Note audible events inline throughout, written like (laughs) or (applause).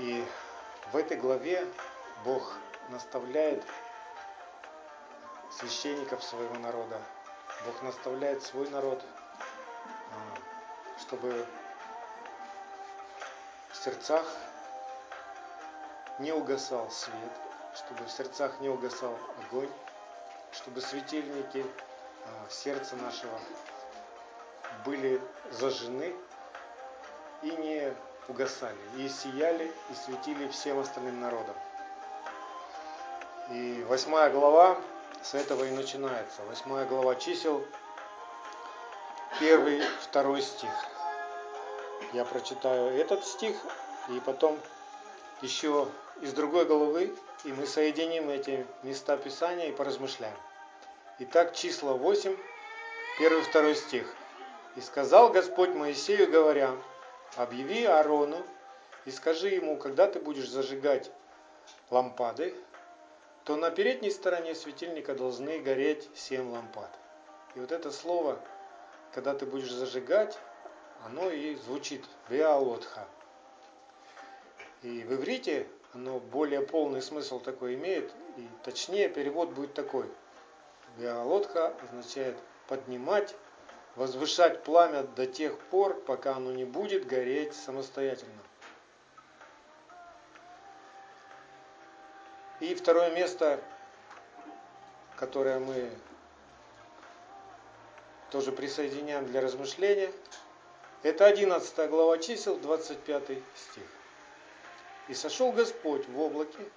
И в этой главе Бог наставляет священников своего народа. Бог наставляет свой народ, а, чтобы в сердцах не угасал свет, чтобы в сердцах не угасал огонь, чтобы светильники а, сердца нашего были зажжены и не угасали, и сияли, и светили всем остальным народам. И восьмая глава с этого и начинается. Восьмая глава чисел, первый, второй стих. Я прочитаю этот стих, и потом еще из другой головы, и мы соединим эти места Писания и поразмышляем. Итак, числа 8, первый, второй стих. «И сказал Господь Моисею, говоря, объяви Аарону и скажи ему, когда ты будешь зажигать лампады, то на передней стороне светильника должны гореть семь лампад. И вот это слово, когда ты будешь зажигать, оно и звучит «Веалотха». И в иврите оно более полный смысл такой имеет, и точнее перевод будет такой. Веалотха означает поднимать, возвышать пламя до тех пор, пока оно не будет гореть самостоятельно. И второе место, которое мы тоже присоединяем для размышления, это 11 глава чисел, 25 стих. «И сошел Господь в облаке,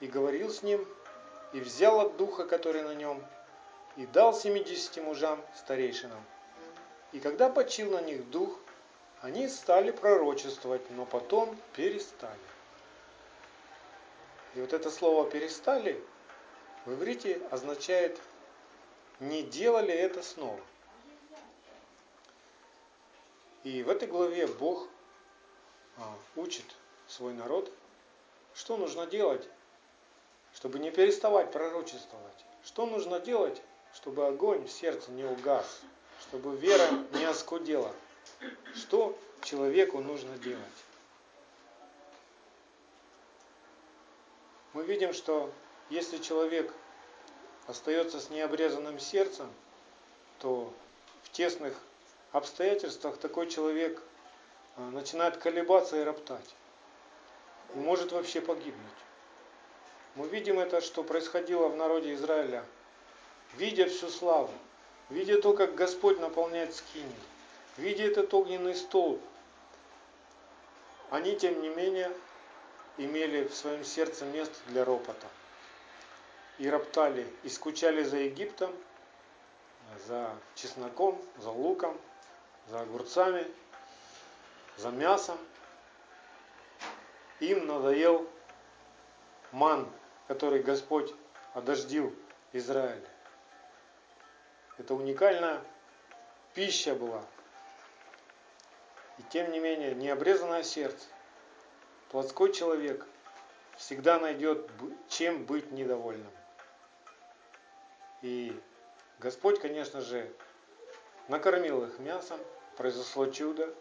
и говорил с ним, и взял от духа, который на нем, и дал семидесяти мужам, старейшинам. И когда почил на них дух, они стали пророчествовать, но потом перестали. И вот это слово «перестали» в иврите означает «не делали это снова». И в этой главе Бог а, учит свой народ, что нужно делать, чтобы не переставать пророчествовать. Что нужно делать, чтобы огонь в сердце не угас, чтобы вера не оскудела. Что человеку нужно делать? мы видим, что если человек остается с необрезанным сердцем, то в тесных обстоятельствах такой человек а, начинает колебаться и роптать. И может вообще погибнуть. Мы видим это, что происходило в народе Израиля. Видя всю славу, видя то, как Господь наполняет скини, видя этот огненный столб, они, тем не менее, имели в своем сердце место для ропота. И роптали, и скучали за Египтом, за чесноком, за луком, за огурцами, за мясом. Им надоел ман, который Господь одождил Израиль. Это уникальная пища была. И тем не менее, необрезанное сердце – Плотской человек всегда найдет, чем быть недовольным. И Господь, конечно же, накормил их мясом, произошло чудо.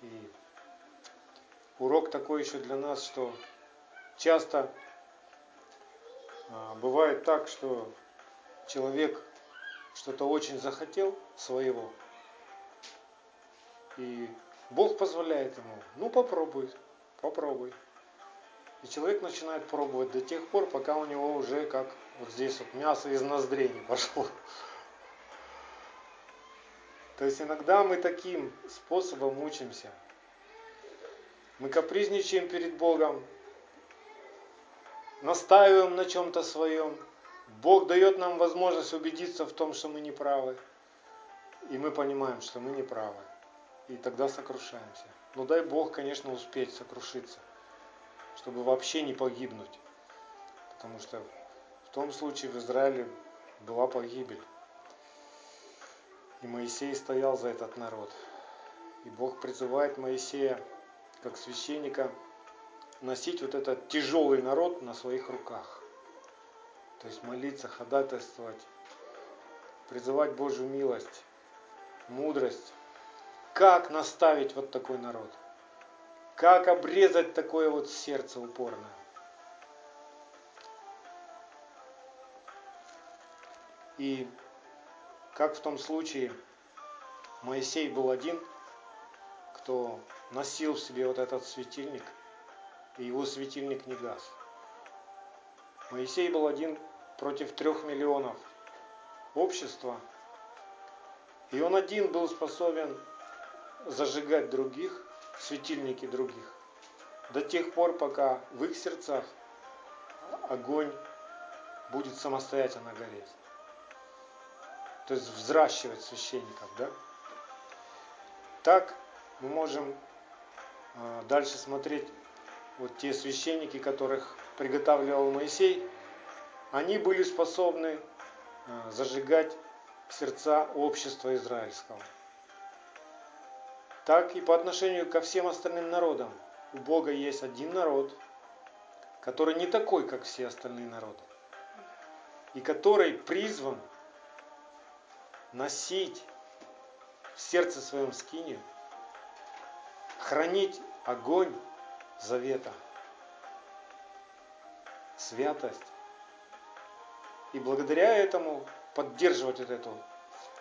И урок такой еще для нас, что часто а, бывает так, что человек что-то очень захотел своего, и Бог позволяет ему, ну попробуй, попробуй. И человек начинает пробовать до тех пор, пока у него уже как вот здесь вот мясо из ноздрей не пошло. То есть иногда мы таким способом учимся. Мы капризничаем перед Богом, настаиваем на чем-то своем. Бог дает нам возможность убедиться в том, что мы не правы. И мы понимаем, что мы не правы и тогда сокрушаемся. Но дай Бог, конечно, успеть сокрушиться, чтобы вообще не погибнуть. Потому что в том случае в Израиле была погибель. И Моисей стоял за этот народ. И Бог призывает Моисея, как священника, носить вот этот тяжелый народ на своих руках. То есть молиться, ходатайствовать, призывать Божью милость, мудрость, как наставить вот такой народ. как обрезать такое вот сердце упорное. И как в том случае Моисей был один, кто носил в себе вот этот светильник, и его светильник не гас. Моисей был один против трех миллионов общества, и он один был способен зажигать других, светильники других, до тех пор, пока в их сердцах огонь будет самостоятельно гореть. То есть взращивать священников, да? Так мы можем а, дальше смотреть вот те священники, которых приготавливал Моисей, они были способны а, зажигать сердца общества израильского. Так и по отношению ко всем остальным народам. У Бога есть один народ, который не такой, как все остальные народы. И который призван носить в сердце своем скинию, хранить огонь завета, святость. И благодаря этому поддерживать вот эту,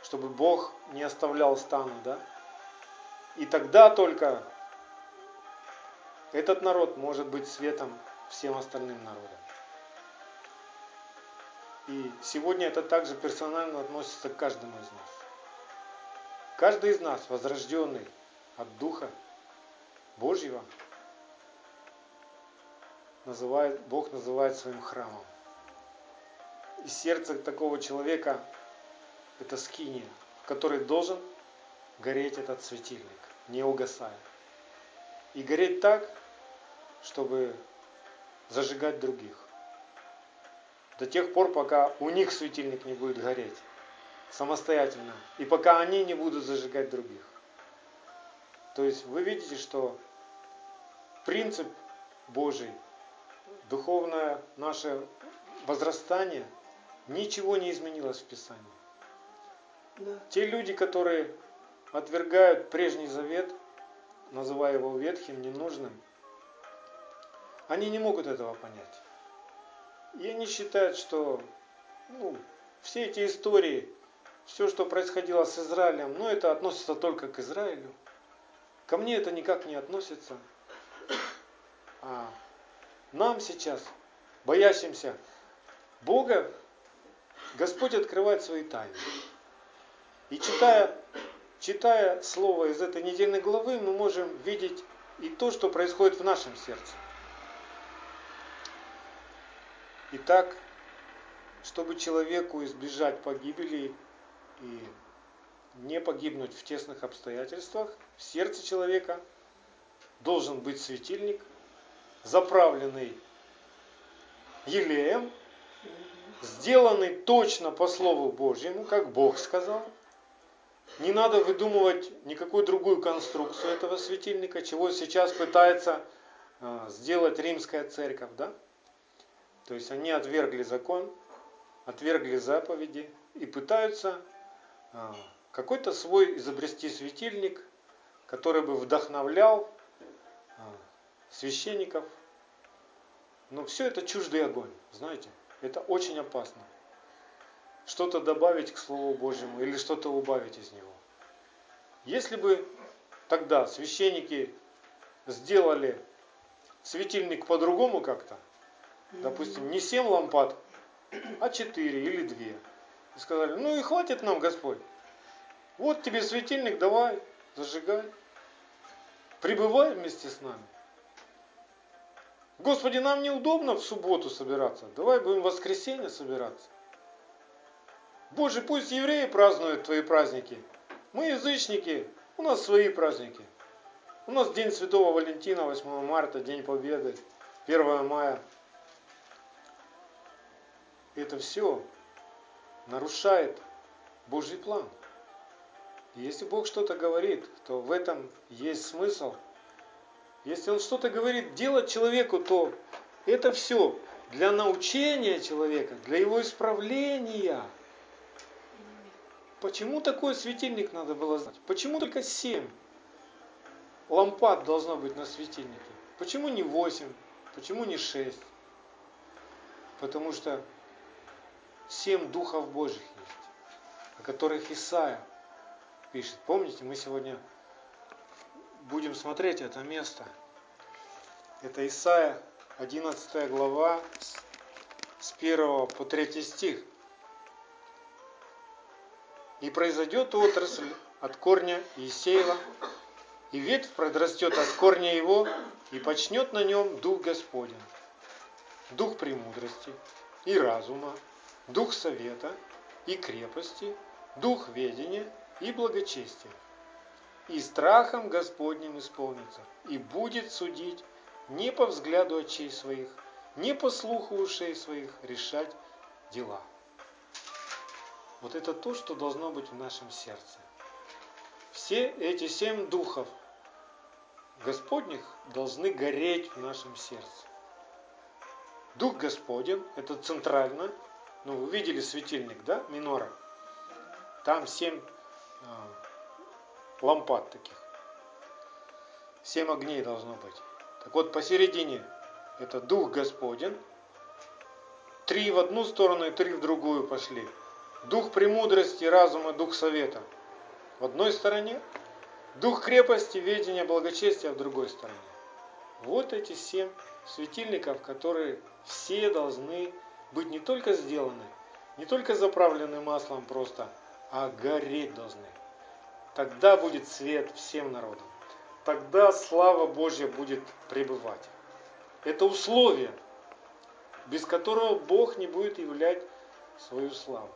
чтобы Бог не оставлял стану, да? И тогда только этот народ может быть светом всем остальным народам. И сегодня это также персонально относится к каждому из нас. Каждый из нас, возрожденный от Духа Божьего, называет, Бог называет своим храмом. И сердце такого человека – это скиния, в которой должен гореть этот светильник, не угасая. И гореть так, чтобы зажигать других. До тех пор, пока у них светильник не будет гореть самостоятельно. И пока они не будут зажигать других. То есть вы видите, что принцип Божий, духовное наше возрастание, ничего не изменилось в Писании. Да. Те люди, которые отвергают прежний завет, называя его ветхим, ненужным, они не могут этого понять. И они считают, что ну, все эти истории, все, что происходило с Израилем, ну это относится только к Израилю. Ко мне это никак не относится. А нам сейчас, боящимся Бога, Господь открывает свои тайны. И читая, читая слово из этой недельной главы, мы можем видеть и то, что происходит в нашем сердце. Итак, чтобы человеку избежать погибели и не погибнуть в тесных обстоятельствах, в сердце человека должен быть светильник, заправленный елеем, сделанный точно по Слову Божьему, как Бог сказал. Не надо выдумывать никакую другую конструкцию этого светильника, чего сейчас пытается а, сделать римская церковь. Да? То есть они отвергли закон, отвергли заповеди и пытаются а, какой-то свой изобрести светильник, который бы вдохновлял а, священников. Но все это чуждый огонь, знаете, это очень опасно. Что-то добавить к Слову Божьему или что-то убавить из него. Если бы тогда священники сделали светильник по-другому как-то, допустим, не 7 лампад, а 4 или 2. И сказали, ну и хватит нам, Господь. Вот тебе светильник, давай, зажигай. Прибывай вместе с нами. Господи, нам неудобно в субботу собираться. Давай будем в воскресенье собираться. Боже, пусть евреи празднуют твои праздники. Мы язычники, у нас свои праздники. У нас День Святого Валентина, 8 марта, День Победы, 1 мая это все нарушает Божий план. И если Бог что-то говорит, то в этом есть смысл. Если Он что-то говорит делать человеку, то это все для научения человека, для его исправления. Почему такой светильник надо было знать? Почему только семь? лампад должно быть на светильнике? Почему не 8? Почему не 6? Потому что семь духов Божьих есть, о которых Исаия пишет. Помните, мы сегодня будем смотреть это место. Это Исаия, 11 глава, с 1 по 3 стих. И произойдет отрасль от корня Иисеева, и ветвь подрастет от корня его, и почнет на нем Дух Господень, Дух премудрости и разума, Дух совета и крепости, Дух ведения и благочестия. И страхом Господним исполнится, и будет судить не по взгляду очей своих, не по слуху ушей своих решать дела. Вот это то, что должно быть в нашем сердце. Все эти семь духов Господних должны гореть в нашем сердце. Дух Господень, это центрально, ну вы видели светильник, да, минора? Там семь э, лампад таких. Семь огней должно быть. Так вот, посередине это Дух Господень. Три в одну сторону и три в другую пошли. Дух премудрости, разума, Дух совета в одной стороне, Дух крепости, ведения, благочестия в другой стороне. Вот эти семь светильников, которые все должны быть не только сделаны, не только заправлены маслом просто, а гореть должны. Тогда будет свет всем народам. Тогда слава Божья будет пребывать. Это условие, без которого Бог не будет являть свою славу.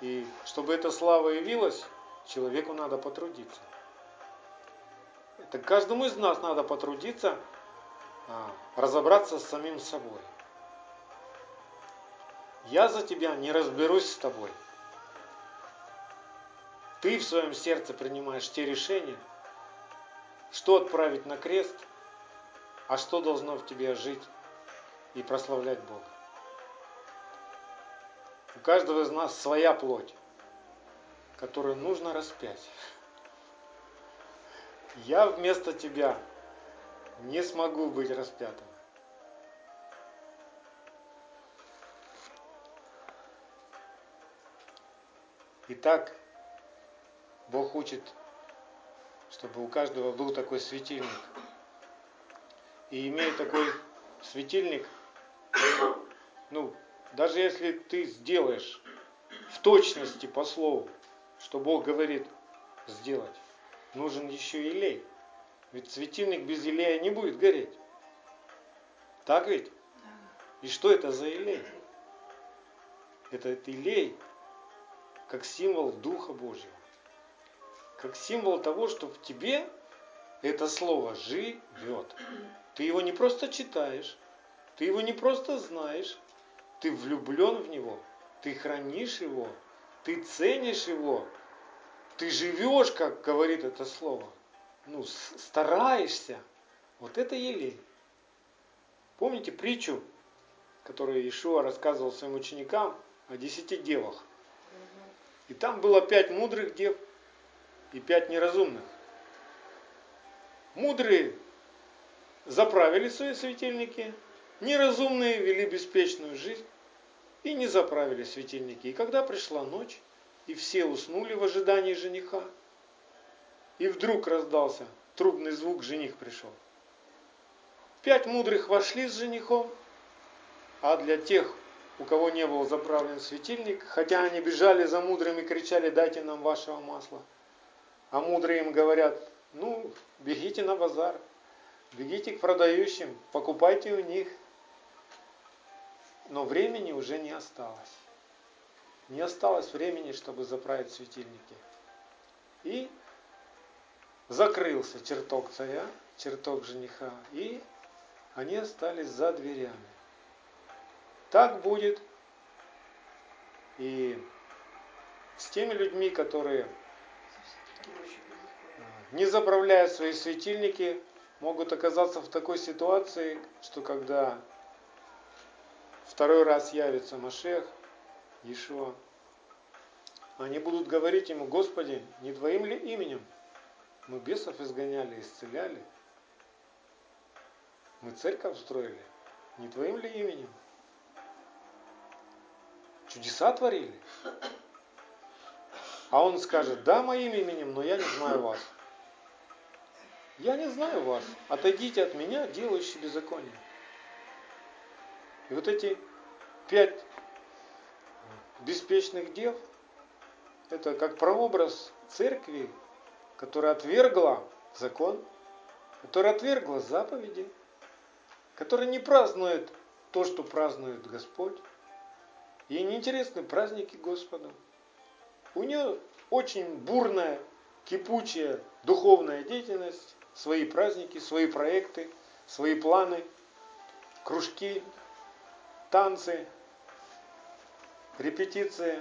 И чтобы эта слава явилась, человеку надо потрудиться. Это каждому из нас надо потрудиться, а, разобраться с самим собой. Я за тебя не разберусь с тобой. Ты в своем сердце принимаешь те решения, что отправить на крест – а что должно в тебе жить и прославлять Бога? У каждого из нас своя плоть, которую нужно распять. Я вместо тебя не смогу быть распятым. Итак, Бог учит, чтобы у каждого был такой светильник – и имея такой светильник, ну, даже если ты сделаешь в точности по слову, что Бог говорит сделать, нужен еще илей. Ведь светильник без илея не будет гореть. Так ведь? И что это за илей? Это, илей, как символ Духа Божьего. Как символ того, что в тебе это слово живет. Ты его не просто читаешь, ты его не просто знаешь, ты влюблен в него, ты хранишь его, ты ценишь его, ты живешь, как говорит это слово, ну, стараешься. Вот это елей. Помните притчу, которую Ишуа рассказывал своим ученикам о десяти девах? И там было пять мудрых дев и пять неразумных. Мудрые заправили свои светильники, неразумные вели беспечную жизнь и не заправили светильники. И когда пришла ночь, и все уснули в ожидании жениха, и вдруг раздался трубный звук, жених пришел. Пять мудрых вошли с женихом, а для тех, у кого не был заправлен светильник, хотя они бежали за мудрыми, кричали, дайте нам вашего масла, а мудрые им говорят, ну, бегите на базар, Бегите к продающим, покупайте у них. Но времени уже не осталось. Не осталось времени, чтобы заправить светильники. И закрылся чертог царя, чертог жениха, и они остались за дверями. Так будет и с теми людьми, которые не заправляют свои светильники, могут оказаться в такой ситуации, что когда второй раз явится Машех, Иешуа, они будут говорить ему, Господи, не Твоим ли именем Мы бесов изгоняли, исцеляли. Мы церковь строили. Не твоим ли именем? Чудеса творили. А он скажет, да, моим именем, но я не знаю вас. Я не знаю вас. Отойдите от меня, делающие беззаконие. И вот эти пять беспечных дев, это как прообраз церкви, которая отвергла закон, которая отвергла заповеди, которая не празднует то, что празднует Господь. Ей не интересны праздники Господа. У нее очень бурная, кипучая духовная деятельность, свои праздники, свои проекты, свои планы, кружки, танцы, репетиции.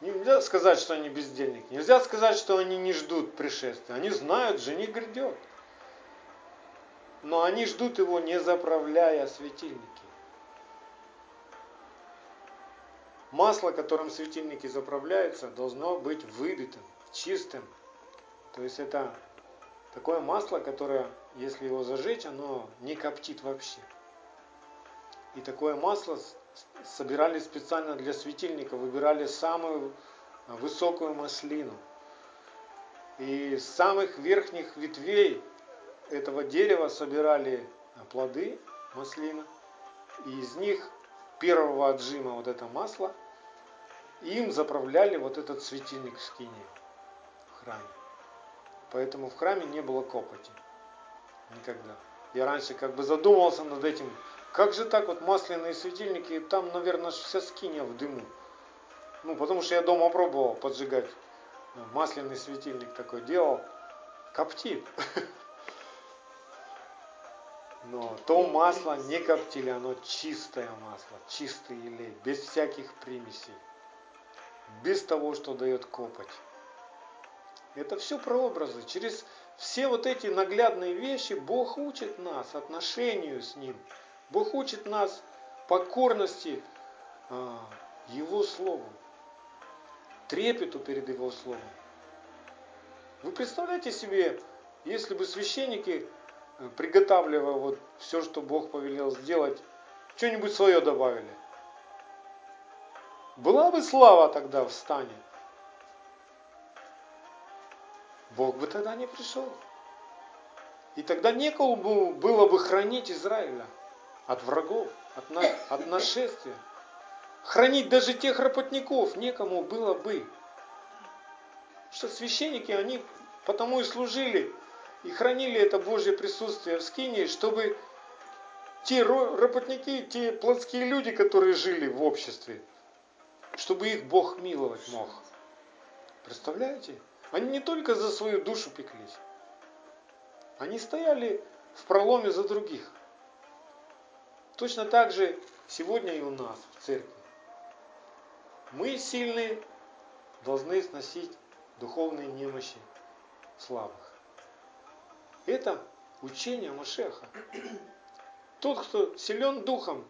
Нельзя сказать, что они бездельники. Нельзя сказать, что они не ждут пришествия. Они знают, жених грядет. Но они ждут его, не заправляя светильники. Масло, которым светильники заправляются, должно быть выбитым, чистым. То есть это такое масло, которое, если его зажечь, оно не коптит вообще. И такое масло собирали специально для светильника, выбирали самую высокую маслину. И с самых верхних ветвей этого дерева собирали плоды маслина. И из них первого отжима вот это масло, им заправляли вот этот светильник в скине, в храме. Поэтому в храме не было копоти. Никогда. Я раньше как бы задумывался над этим, как же так вот масляные светильники, там, наверное, вся скиня в дыму. Ну, потому что я дома пробовал поджигать. Масляный светильник такой делал. Коптит. (laughs) Но то масло не коптили, оно чистое масло, чистый елей, без всяких примесей, без того, что дает копоть. Это все прообразы. Через все вот эти наглядные вещи Бог учит нас отношению с Ним. Бог учит нас покорности а, Его Слову, трепету перед Его Словом. Вы представляете себе, если бы священники, э, приготавливая вот все, что Бог повелел сделать, что-нибудь свое добавили? Была бы слава тогда в стане? Бог бы тогда не пришел. И тогда некому было бы хранить Израиля от врагов, от, на, от нашествия. Хранить даже тех работников некому было бы. Что священники, они потому и служили и хранили это Божье присутствие в скине, чтобы те работники, те плотские люди, которые жили в обществе, чтобы их Бог миловать мог. Представляете? Они не только за свою душу пеклись, они стояли в проломе за других. Точно так же сегодня и у нас в церкви. Мы сильные должны сносить духовные немощи слабых. Это учение Машеха. Тот, кто силен духом,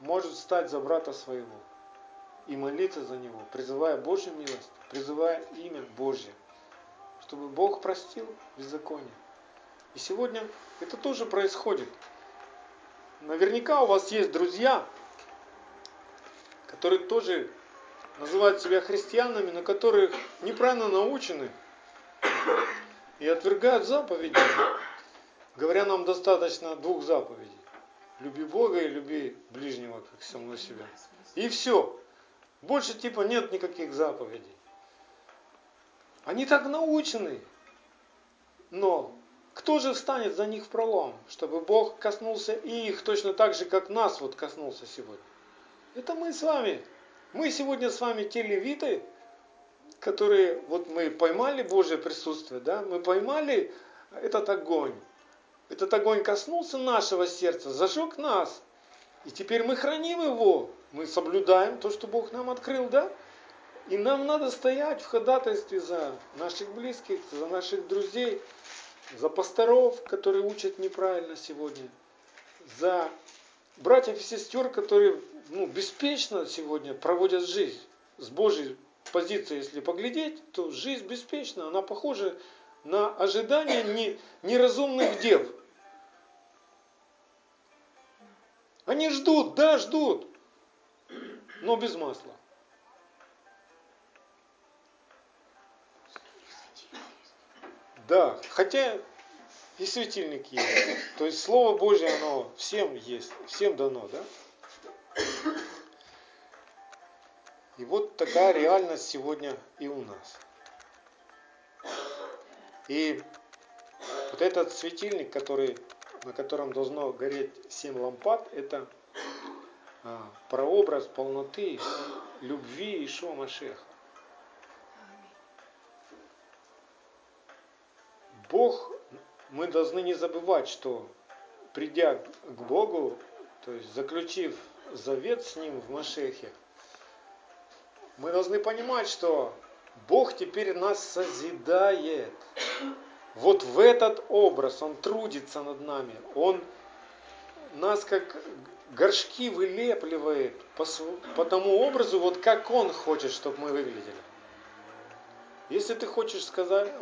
может стать за брата своего и молиться за него, призывая Божью милость, призывая имя Божье, чтобы Бог простил беззаконие. И сегодня это тоже происходит. Наверняка у вас есть друзья, которые тоже называют себя христианами, но которые неправильно научены и отвергают заповеди, говоря нам достаточно двух заповедей. Люби Бога и люби ближнего, как самого себя. И все. Больше типа нет никаких заповедей. Они так научены. Но кто же встанет за них в пролом, чтобы Бог коснулся и их точно так же, как нас вот коснулся сегодня? Это мы с вами. Мы сегодня с вами те левиты, которые, вот мы поймали Божье присутствие, да, мы поймали этот огонь. Этот огонь коснулся нашего сердца, зажег нас. И теперь мы храним его, мы соблюдаем то, что Бог нам открыл, да? И нам надо стоять в ходатайстве за наших близких, за наших друзей, за пасторов, которые учат неправильно сегодня, за братьев и сестер, которые ну, беспечно сегодня проводят жизнь с Божьей позиции, если поглядеть, то жизнь беспечна, она похожа на ожидание не, неразумных дев. Они ждут, да, ждут, но без масла. Да, хотя и светильник есть. То есть Слово Божье, оно всем есть, всем дано, да? И вот такая реальность сегодня и у нас. И вот этот светильник, который, на котором должно гореть семь лампад, это прообраз полноты любви Ишуа Машеха. Бог, мы должны не забывать, что придя к Богу, то есть заключив завет с Ним в Машехе, мы должны понимать, что Бог теперь нас созидает. Вот в этот образ Он трудится над нами. Он нас как горшки вылепливает по, по тому образу, вот как Он хочет, чтобы мы выглядели. Если ты хочешь сказать,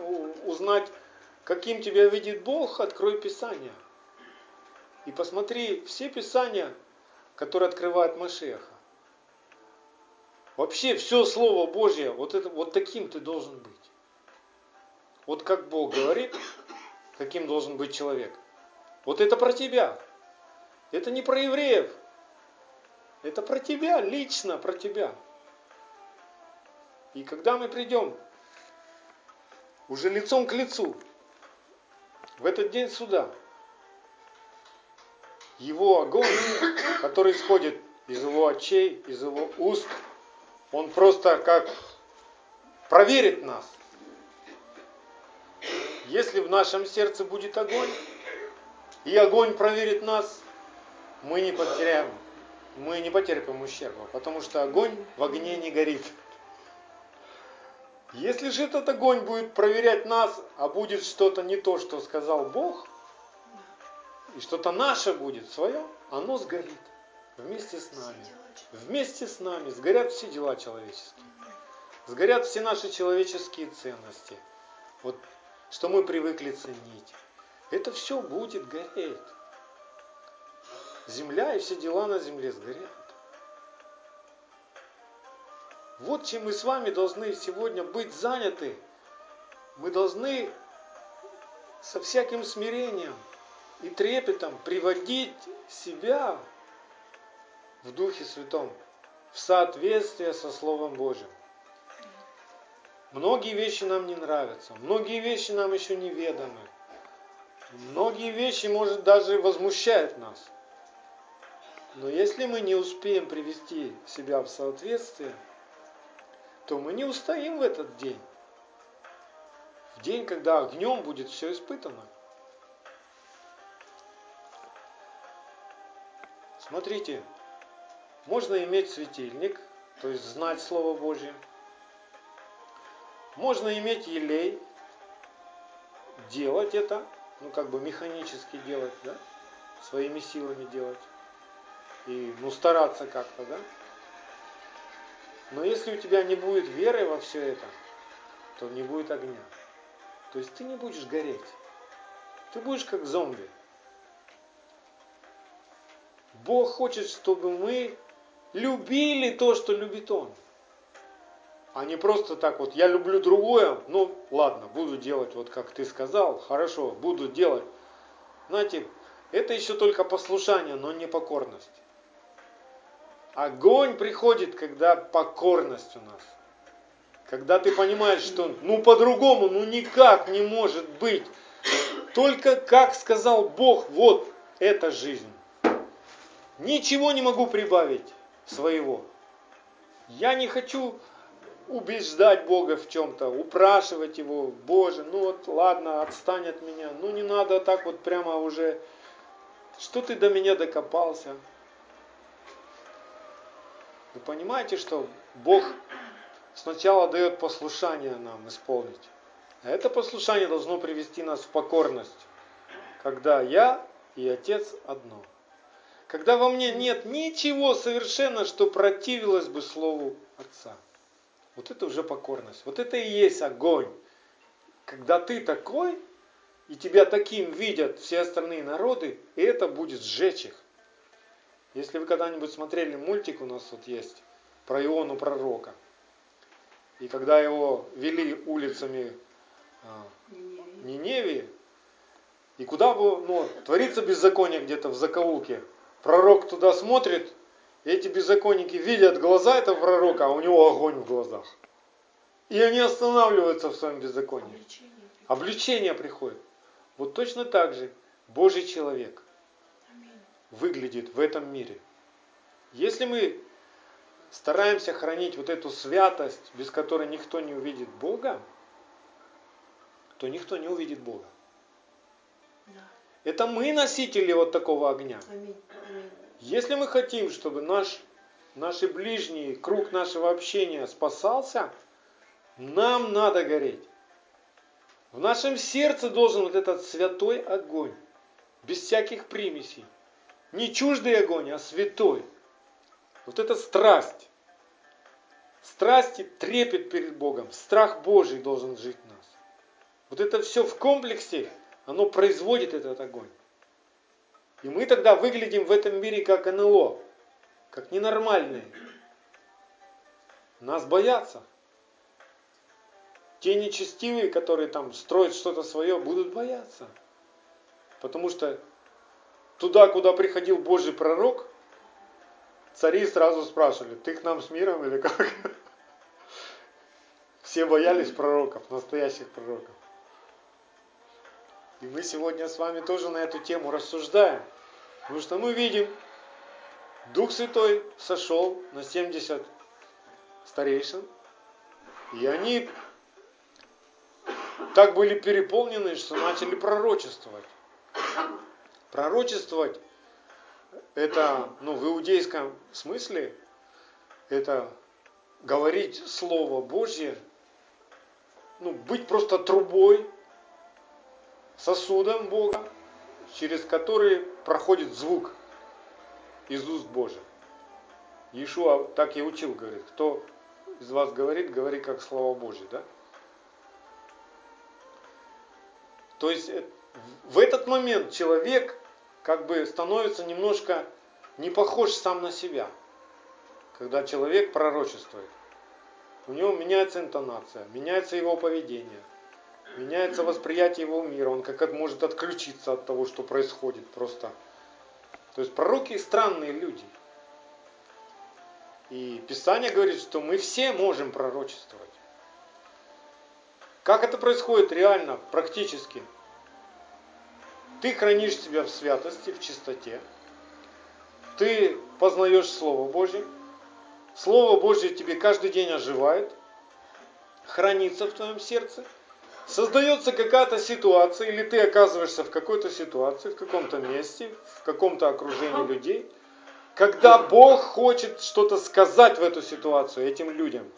узнать, каким тебя видит Бог, открой Писание. И посмотри все Писания, которые открывает Машеха. Вообще все Слово Божье, вот, это, вот таким ты должен быть. Вот как Бог говорит, каким должен быть человек. Вот это про тебя. Это не про евреев. Это про тебя, лично про тебя. И когда мы придем уже лицом к лицу, в этот день суда, его огонь, который исходит из его очей, из его уст, он просто как проверит нас. Если в нашем сердце будет огонь, и огонь проверит нас, мы не потеряем, мы не потерпим ущерба, потому что огонь в огне не горит. Если же этот огонь будет проверять нас, а будет что-то не то, что сказал Бог, и что-то наше будет свое, оно сгорит вместе с нами. Вместе с нами сгорят все дела человеческие. Сгорят все наши человеческие ценности. Вот что мы привыкли ценить. Это все будет гореть. Земля и все дела на земле сгорят. Вот чем мы с вами должны сегодня быть заняты. Мы должны со всяким смирением и трепетом приводить себя в Духе Святом, в соответствии со Словом Божьим. Многие вещи нам не нравятся, многие вещи нам еще неведомы, многие вещи, может, даже возмущают нас. Но если мы не успеем привести себя в соответствие, то мы не устоим в этот день. В день, когда огнем будет все испытано. Смотрите, можно иметь светильник, то есть знать Слово Божье. Можно иметь елей, делать это, ну как бы механически делать, да, своими силами делать. И ну стараться как-то, да. Но если у тебя не будет веры во все это, то не будет огня. То есть ты не будешь гореть. Ты будешь как зомби. Бог хочет, чтобы мы любили то, что любит Он. А не просто так вот, я люблю другое, ну ладно, буду делать вот как ты сказал, хорошо, буду делать. Знаете, это еще только послушание, но не покорность. Огонь приходит, когда покорность у нас. Когда ты понимаешь, что ну по-другому, ну никак не может быть. Только как сказал Бог, вот эта жизнь. Ничего не могу прибавить своего. Я не хочу убеждать Бога в чем-то, упрашивать Его, Боже, ну вот ладно, отстань от меня, ну не надо так вот прямо уже, что ты до меня докопался. Вы понимаете, что Бог сначала дает послушание нам исполнить, а это послушание должно привести нас в покорность, когда я и Отец одно когда во мне нет ничего совершенно, что противилось бы Слову Отца. Вот это уже покорность. Вот это и есть огонь. Когда ты такой, и тебя таким видят все остальные народы, и это будет сжечь их. Если вы когда-нибудь смотрели мультик, у нас вот есть, про Иону пророка. И когда его вели улицами а, Ниневии, и куда бы, ну, творится беззаконие где-то в закоулке, пророк туда смотрит, и эти беззаконники видят глаза этого пророка, а у него огонь в глазах. И они останавливаются в своем беззаконии. Обличение, Обличение приходит. Вот точно так же Божий человек выглядит в этом мире. Если мы стараемся хранить вот эту святость, без которой никто не увидит Бога, то никто не увидит Бога. Это мы носители вот такого огня. Если мы хотим, чтобы наш, наши ближние, круг нашего общения спасался, нам надо гореть. В нашем сердце должен вот этот святой огонь, без всяких примесей. Не чуждый огонь, а святой. Вот это страсть. Страсть и трепет перед Богом. Страх Божий должен жить в нас. Вот это все в комплексе, оно производит этот огонь. И мы тогда выглядим в этом мире как НЛО, как ненормальные. Нас боятся. Те нечестивые, которые там строят что-то свое, будут бояться. Потому что туда, куда приходил Божий пророк, цари сразу спрашивали, ты к нам с миром или как? Все боялись пророков, настоящих пророков. И мы сегодня с вами тоже на эту тему рассуждаем. Потому что мы видим, Дух Святой сошел на 70 старейшин, и они так были переполнены, что начали пророчествовать. Пророчествовать это, ну, в иудейском смысле, это говорить Слово Божье, ну, быть просто трубой, сосудом Бога, через который проходит звук из уст Божьих. Иешуа так и учил, говорит, кто из вас говорит, говори как Слово Божье, да? То есть э, в этот момент человек как бы становится немножко не похож сам на себя, когда человек пророчествует. У него меняется интонация, меняется его поведение, меняется восприятие его мира, он как может отключиться от того, что происходит просто. То есть пророки странные люди. И Писание говорит, что мы все можем пророчествовать. Как это происходит реально, практически? Ты хранишь себя в святости, в чистоте. Ты познаешь Слово Божье. Слово Божье тебе каждый день оживает, хранится в твоем сердце – создается какая-то ситуация, или ты оказываешься в какой-то ситуации, в каком-то месте, в каком-то окружении людей, когда Бог хочет что-то сказать в эту ситуацию этим людям.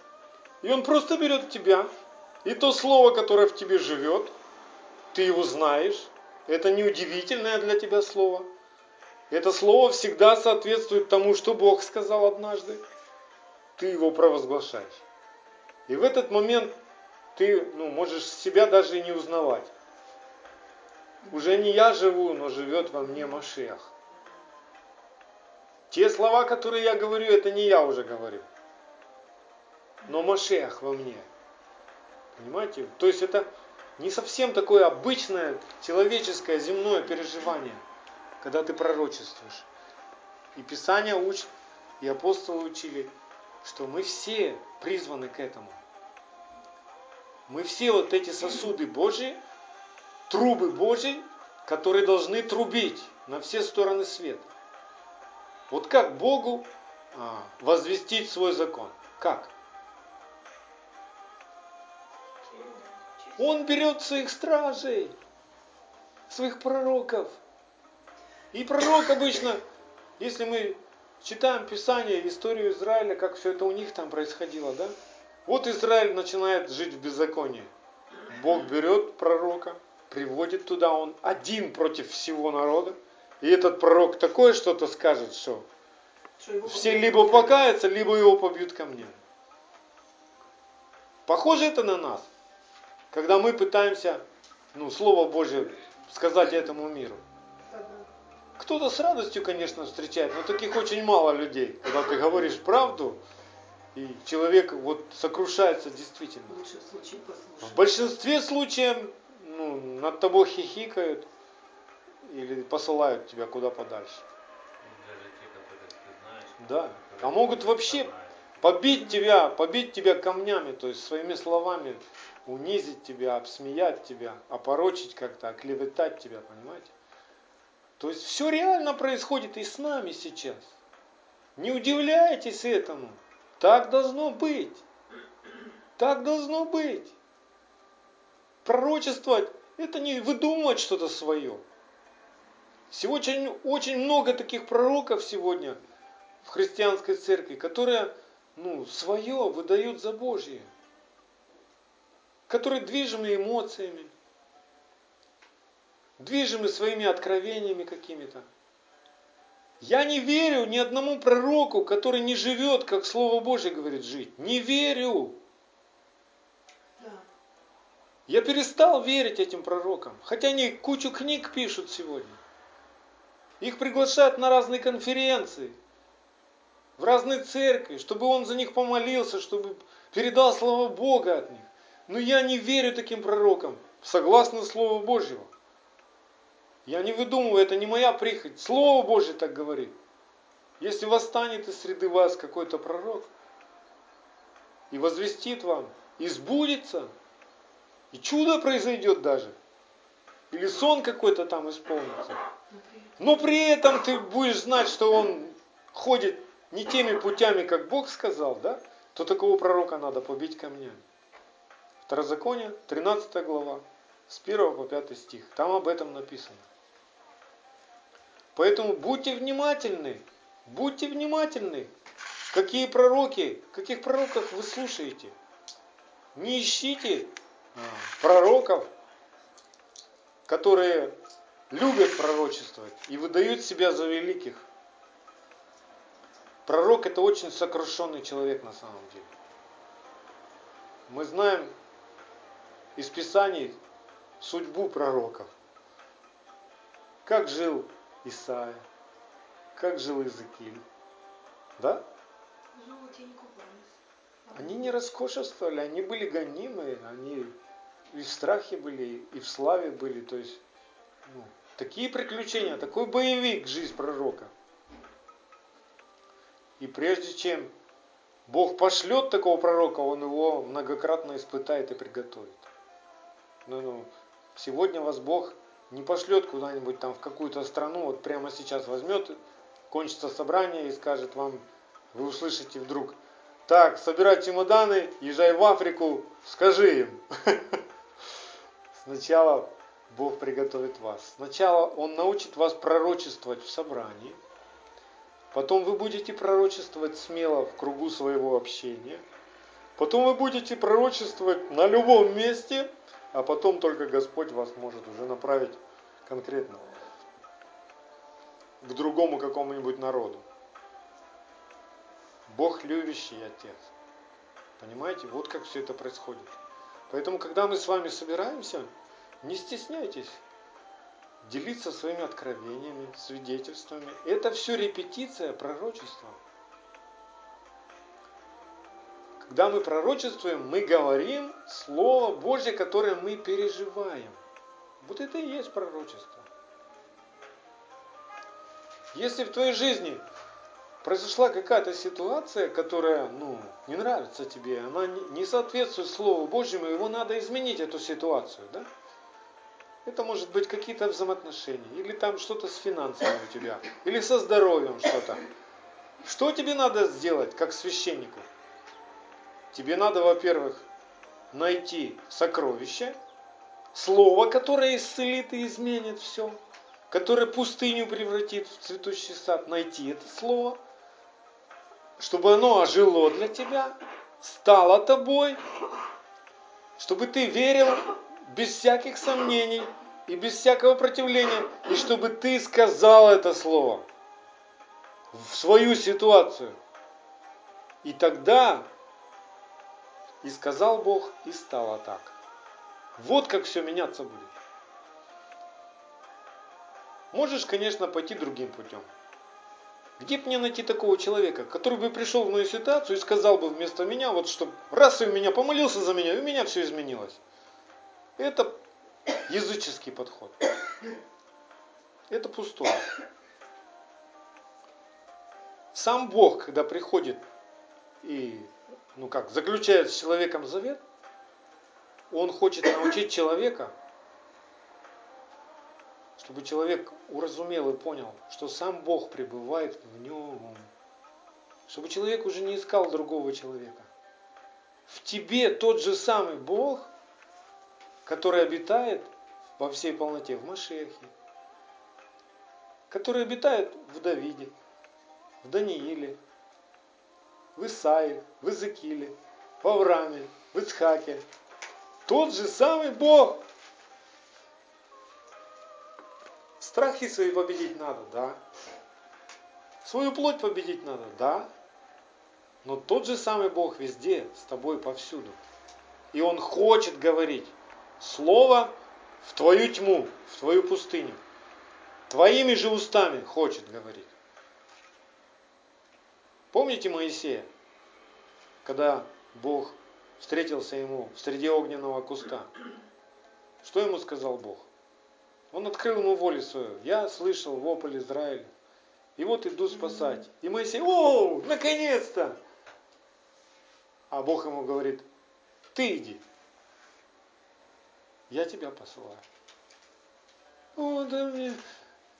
И Он просто берет тебя, и то слово, которое в тебе живет, ты его знаешь, это не удивительное для тебя слово. Это слово всегда соответствует тому, что Бог сказал однажды. Ты его провозглашаешь. И в этот момент ты ну, можешь себя даже и не узнавать. Уже не я живу, но живет во мне Машех. Те слова, которые я говорю, это не я уже говорю. Но Машех во мне. Понимаете? То есть это не совсем такое обычное человеческое земное переживание, когда ты пророчествуешь. И Писание учит, и апостолы учили, что мы все призваны к этому. Мы все вот эти сосуды Божьи, трубы Божьи, которые должны трубить на все стороны света. Вот как Богу а, возвестить свой закон? Как? Он берет своих стражей, своих пророков. И пророк обычно, если мы читаем Писание, историю Израиля, как все это у них там происходило, да? Вот Израиль начинает жить в беззаконии. Бог берет пророка, приводит туда, он один против всего народа. И этот пророк такое что-то скажет, что, что все либо покаются, либо его побьют камнем. Похоже это на нас, когда мы пытаемся, ну, Слово Божье сказать этому миру. Кто-то с радостью, конечно, встречает, но таких очень мало людей. Когда ты говоришь правду, и человек вот сокрушается действительно. В большинстве случаев ну, над тобой хихикают или посылают тебя куда подальше. Да. А могут вообще побить тебя, побить тебя камнями, то есть своими словами унизить тебя, обсмеять тебя, опорочить как-то, оклеветать тебя, понимаете? То есть все реально происходит и с нами сейчас. Не удивляйтесь этому. Так должно быть. Так должно быть. Пророчествовать – это не выдумывать что-то свое. Сегодня очень много таких пророков сегодня в христианской церкви, которые ну, свое выдают за Божье, которые движимы эмоциями, движимы своими откровениями какими-то. Я не верю ни одному пророку, который не живет, как Слово Божье говорит, жить. Не верю. Я перестал верить этим пророкам, хотя они кучу книг пишут сегодня. Их приглашают на разные конференции, в разные церкви, чтобы он за них помолился, чтобы передал Слово Бога от них. Но я не верю таким пророкам, согласно Слову Божьему. Я не выдумываю, это не моя прихоть. Слово Божье так говорит. Если восстанет из среды вас какой-то пророк и возвестит вам, и сбудется, и чудо произойдет даже, или сон какой-то там исполнится, но при этом ты будешь знать, что он ходит не теми путями, как Бог сказал, да, то такого пророка надо побить камнями. Второзаконие, 13 глава, с 1 по 5 стих. Там об этом написано. Поэтому будьте внимательны, будьте внимательны, какие пророки, каких пророков вы слушаете. Не ищите а, пророков, которые любят пророчествовать и выдают себя за великих. Пророк это очень сокрушенный человек на самом деле. Мы знаем из Писаний судьбу пророков. Как жил Исаия, как жил Иезекииль. Да? Они не роскошествовали, они были гонимы, они и в страхе были, и в славе были. То есть ну, такие приключения, такой боевик жизнь пророка. И прежде чем Бог пошлет такого пророка, он его многократно испытает и приготовит. Ну, ну, сегодня вас Бог не пошлет куда-нибудь там в какую-то страну, вот прямо сейчас возьмет, кончится собрание и скажет вам, вы услышите вдруг, так, собирай чемоданы, езжай в Африку, скажи им. (laughs) Сначала Бог приготовит вас. Сначала Он научит вас пророчествовать в собрании. Потом вы будете пророчествовать смело в кругу своего общения. Потом вы будете пророчествовать на любом месте, а потом только Господь вас может уже направить конкретно к другому какому-нибудь народу. Бог любящий Отец. Понимаете? Вот как все это происходит. Поэтому, когда мы с вами собираемся, не стесняйтесь делиться своими откровениями, свидетельствами. Это все репетиция пророчества. Когда мы пророчествуем, мы говорим Слово Божье, которое мы переживаем. Вот это и есть пророчество. Если в твоей жизни произошла какая-то ситуация, которая ну, не нравится тебе, она не соответствует Слову Божьему, его надо изменить, эту ситуацию. Да? Это может быть какие-то взаимоотношения, или там что-то с финансами у тебя, или со здоровьем что-то. Что тебе надо сделать, как священнику? Тебе надо, во-первых, найти сокровище, слово, которое исцелит и изменит все, которое пустыню превратит в цветущий сад. Найти это слово, чтобы оно ожило для тебя, стало тобой, чтобы ты верил без всяких сомнений и без всякого противления, и чтобы ты сказал это слово в свою ситуацию. И тогда И сказал Бог, и стало так. Вот как все меняться будет. Можешь, конечно, пойти другим путем. Где мне найти такого человека, который бы пришел в мою ситуацию и сказал бы вместо меня, вот что раз и у меня помолился за меня, и у меня все изменилось. Это языческий подход. Это пустое. Сам Бог, когда приходит и, ну как, заключает с человеком завет, он хочет научить человека – чтобы человек уразумел и понял, что сам Бог пребывает в нем. Чтобы человек уже не искал другого человека. В тебе тот же самый Бог, который обитает во всей полноте в Машехе, который обитает в Давиде, в Данииле, в Исаии, в Иезекииле, в Аврааме, в Ицхаке. Тот же самый Бог, Страхи свои победить надо, да. Свою плоть победить надо, да. Но тот же самый Бог везде, с тобой повсюду. И Он хочет говорить Слово в твою тьму, в твою пустыню. Твоими же устами хочет говорить. Помните Моисея, когда Бог встретился ему среди огненного куста? Что ему сказал Бог? Он открыл ему волю свою. Я слышал вопль Израиля. И вот иду спасать. И Моисей, о, наконец-то! А Бог ему говорит, ты иди. Я тебя посылаю. О, да мне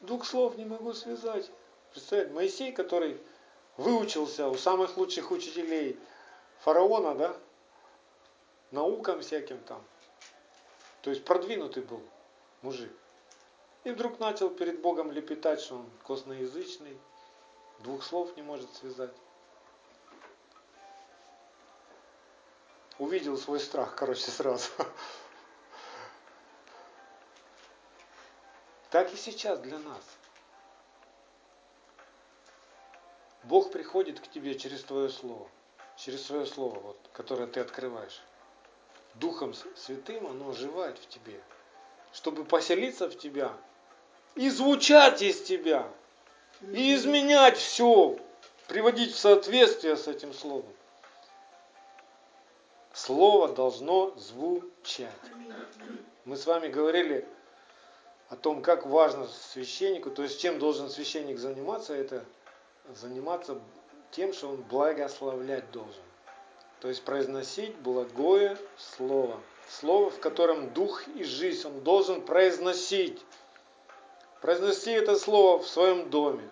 двух слов не могу связать. Представляете, Моисей, который выучился у самых лучших учителей фараона, да, наукам всяким там. То есть продвинутый был мужик. И вдруг начал перед Богом лепетать, что он косноязычный, двух слов не может связать. Увидел свой страх, короче, сразу. (laughs) Так и сейчас для нас. Бог приходит к тебе через твое слово, через свое слово, вот, которое ты открываешь. Духом Святым оно оживает в тебе, чтобы поселиться в тебя и звучать из тебя, и изменять все, приводить в соответствие с этим словом. Слово должно звучать. Мы с вами говорили о том, как важно священнику, то есть чем должен священник заниматься, это заниматься тем, что он благословлять должен. То есть произносить благое слово. Слово, в котором дух и жизнь он должен произносить. Произнеси это слово в своем доме.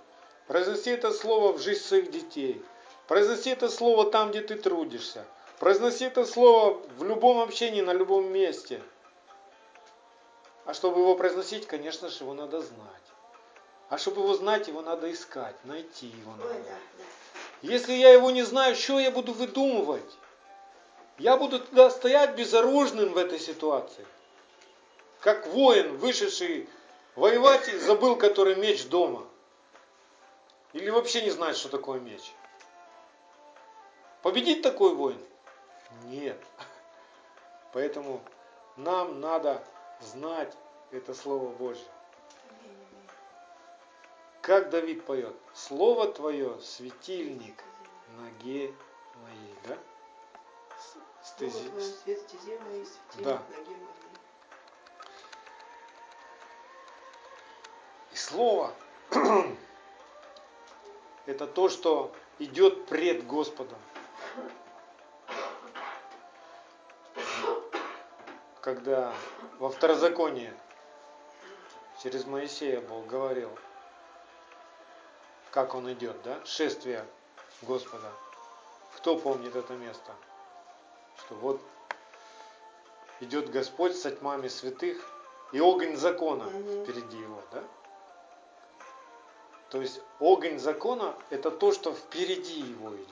Произнеси это слово в жизнь своих детей. Произнеси это слово там, где ты трудишься. Произноси это слово в любом общении, на любом месте. А чтобы его произносить, конечно же, его надо знать. А чтобы его знать, его надо искать, найти его надо. Если я его не знаю, что я буду выдумывать? Я буду туда стоять безоружным в этой ситуации. Как воин, вышедший Воевать забыл, который меч дома. Или вообще не знает, что такое меч. Победить такой воин? Нет. Поэтому нам надо знать это Слово Божье. Как Давид поет, Слово Твое светильник ноге моей, да? Стези... Да. Слово (clears throat) – это то, что идет пред Господом. Когда во второзаконии через Моисея Бог говорил, как он идет, да, шествие Господа. Кто помнит это место? Что вот идет Господь со тьмами святых, и огонь закона впереди его, да? То есть огонь закона – это то, что впереди его идет.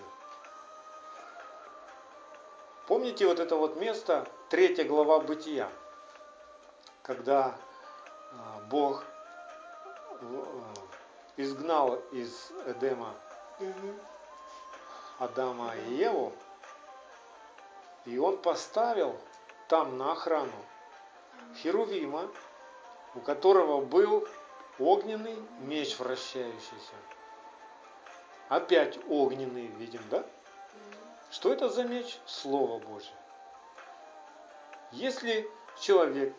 Помните вот это вот место, третья глава Бытия, когда а, Бог э, изгнал из Эдема Адама и Еву, И он поставил там на охрану Херувима, у которого был огненный меч вращающийся. Опять огненный видим, да? Что это за меч? Слово Божье. Если человек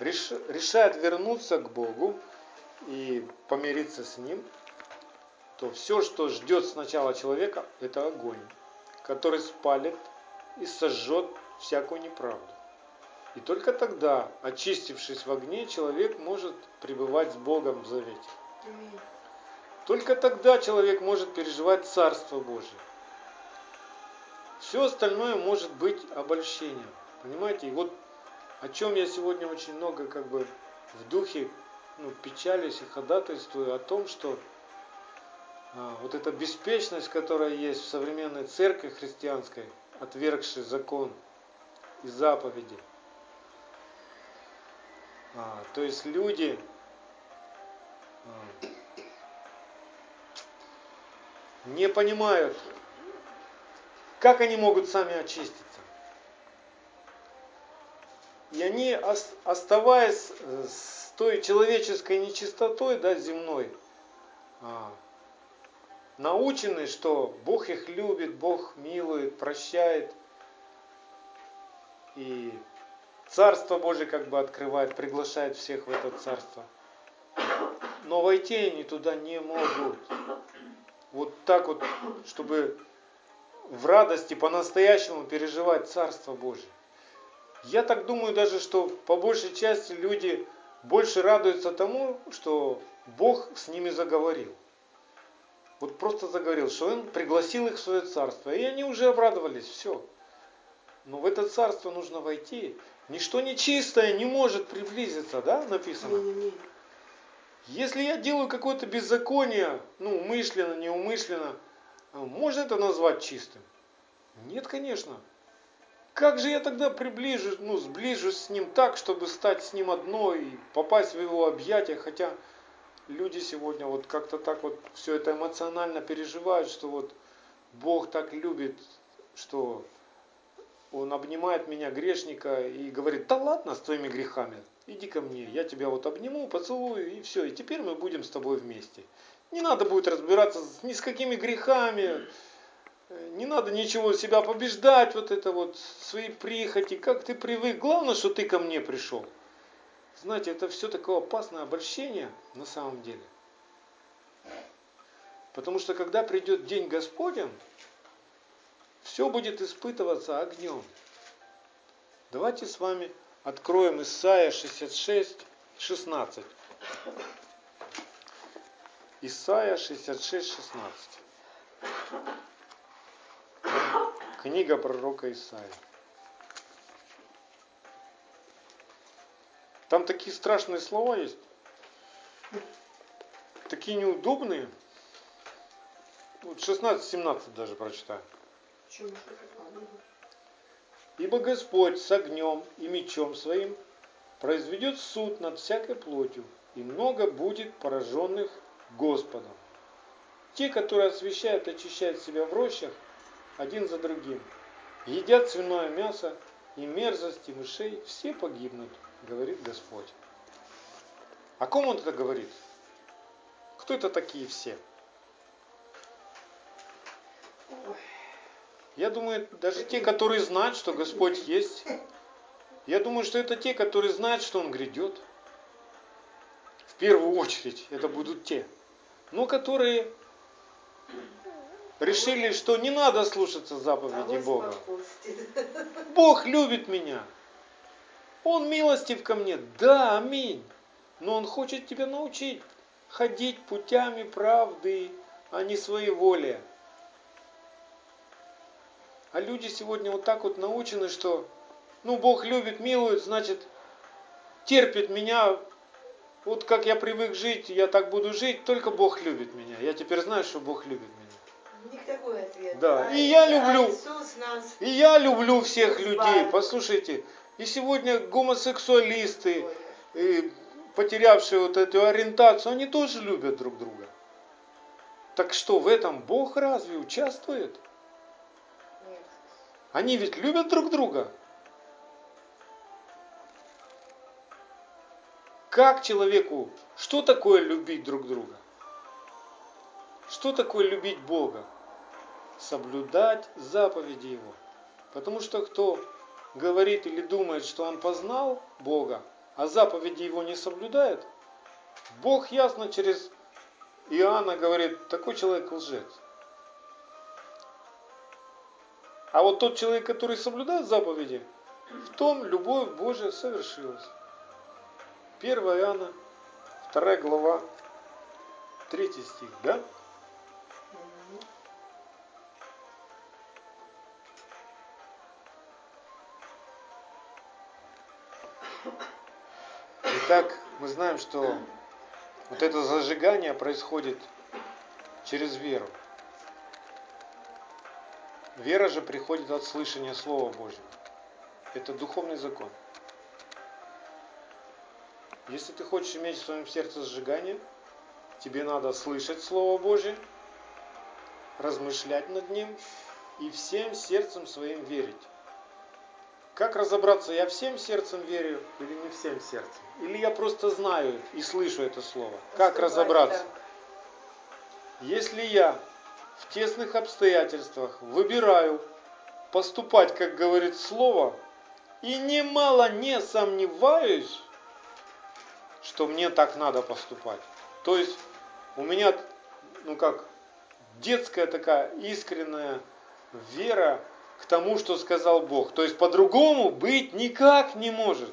решает вернуться к Богу и помириться с Ним, то все, что ждет сначала человека, это огонь, который спалит и сожжет всякую неправду. И только тогда, очистившись в огне, человек может пребывать с Богом в завете. Только тогда человек может переживать Царство Божие. Все остальное может быть обольщением. Понимаете? И вот о чем я сегодня очень много как бы в духе ну, печалюсь и ходатайствую о том, что а, вот эта беспечность, которая есть в современной церкви христианской, отвергшей закон и заповеди. А, то есть люди а, не понимают, как они могут сами очиститься. И они, оставаясь с той человеческой нечистотой, да, земной, а, научены, что Бог их любит, Бог милует, прощает. И Царство Божие как бы открывает, приглашает всех в это царство. Но войти они туда не могут. Вот так вот, чтобы в радости по-настоящему переживать Царство Божие. Я так думаю даже, что по большей части люди больше радуются тому, что Бог с ними заговорил. Вот просто заговорил, что Он пригласил их в свое царство. И они уже обрадовались, все. Но в это царство нужно войти. Ничто нечистое не может приблизиться, да, написано? Если я делаю какое-то беззаконие, ну, умышленно, неумышленно, можно это назвать чистым? Нет, конечно. Как же я тогда приближусь, ну, сближусь с ним так, чтобы стать с ним одно и попасть в его объятия, хотя люди сегодня вот как-то так вот все это эмоционально переживают, что вот Бог так любит, что Он обнимает меня, грешника, и говорит, да ладно с твоими грехами, иди ко мне, я тебя вот обниму, поцелую, и все, и теперь мы будем с тобой вместе. Не надо будет разбираться ни с какими грехами, не надо ничего себя побеждать, вот это вот, свои прихоти, как ты привык. Главное, что ты ко мне пришел. Знаете, это все такое опасное обольщение на самом деле. Потому что когда придет день Господень, все будет испытываться огнем. Давайте с вами откроем Исайя 66, 16. Исайя 66, 16. Книга пророка Исаия. Там такие страшные слова есть, такие неудобные. Вот 16-17 даже прочитаю. Ибо Господь с огнем и мечом своим произведет суд над всякой плотью, и много будет пораженных Господом. Те, которые освещают и очищают себя в рощах, один за другим. Едят свиное мясо и мерзости мышей, все погибнут, говорит Господь. О ком он это говорит? Кто это такие все? Я думаю, даже те, которые знают, что Господь есть, я думаю, что это те, которые знают, что Он грядет. В первую очередь это будут те, но которые решили, что не надо слушаться заповедей Бога. Бог любит меня. Он милостив ко мне. Да, аминь. Но Он хочет тебя научить ходить путями правды, а не своей воли. А люди сегодня вот так вот научены, что ну Бог любит, милует, значит терпит меня, вот как я привык жить, я так буду жить, только Бог любит меня. Я теперь знаю, что Бог любит меня. Да. И я люблю. И я люблю всех людей. Послушайте, и сегодня гомосексуалисты, и потерявшие вот эту ориентацию, они тоже любят друг друга. Так что в этом Бог разве участвует? Они ведь любят друг друга. Как человеку, что такое любить друг друга? Что такое любить Бога? Соблюдать заповеди Его. Потому что кто говорит или думает, что он познал Бога, а заповеди Его не соблюдает, Бог ясно через Иоанна говорит, такой человек лжец. А вот тот человек, который соблюдает заповеди, в том любовь Божия совершилась. 1 Иоанна, 2 глава, 3 стих, да? Итак, мы знаем, что вот это зажигание происходит через веру. Вера же приходит от слышания Слова Божьего. Это духовный закон. Если ты хочешь иметь в своем сердце сжигание, тебе надо слышать Слово Божье, размышлять над ним и всем сердцем своим верить. Как разобраться, я всем сердцем верю или не всем сердцем? Или я просто знаю и слышу это слово? Как разобраться? Если я в тесных обстоятельствах выбираю поступать, как говорит слово, и немало не сомневаюсь, что мне так надо поступать. То есть у меня, ну как, детская такая искренняя вера к тому, что сказал Бог. То есть по-другому быть никак не может.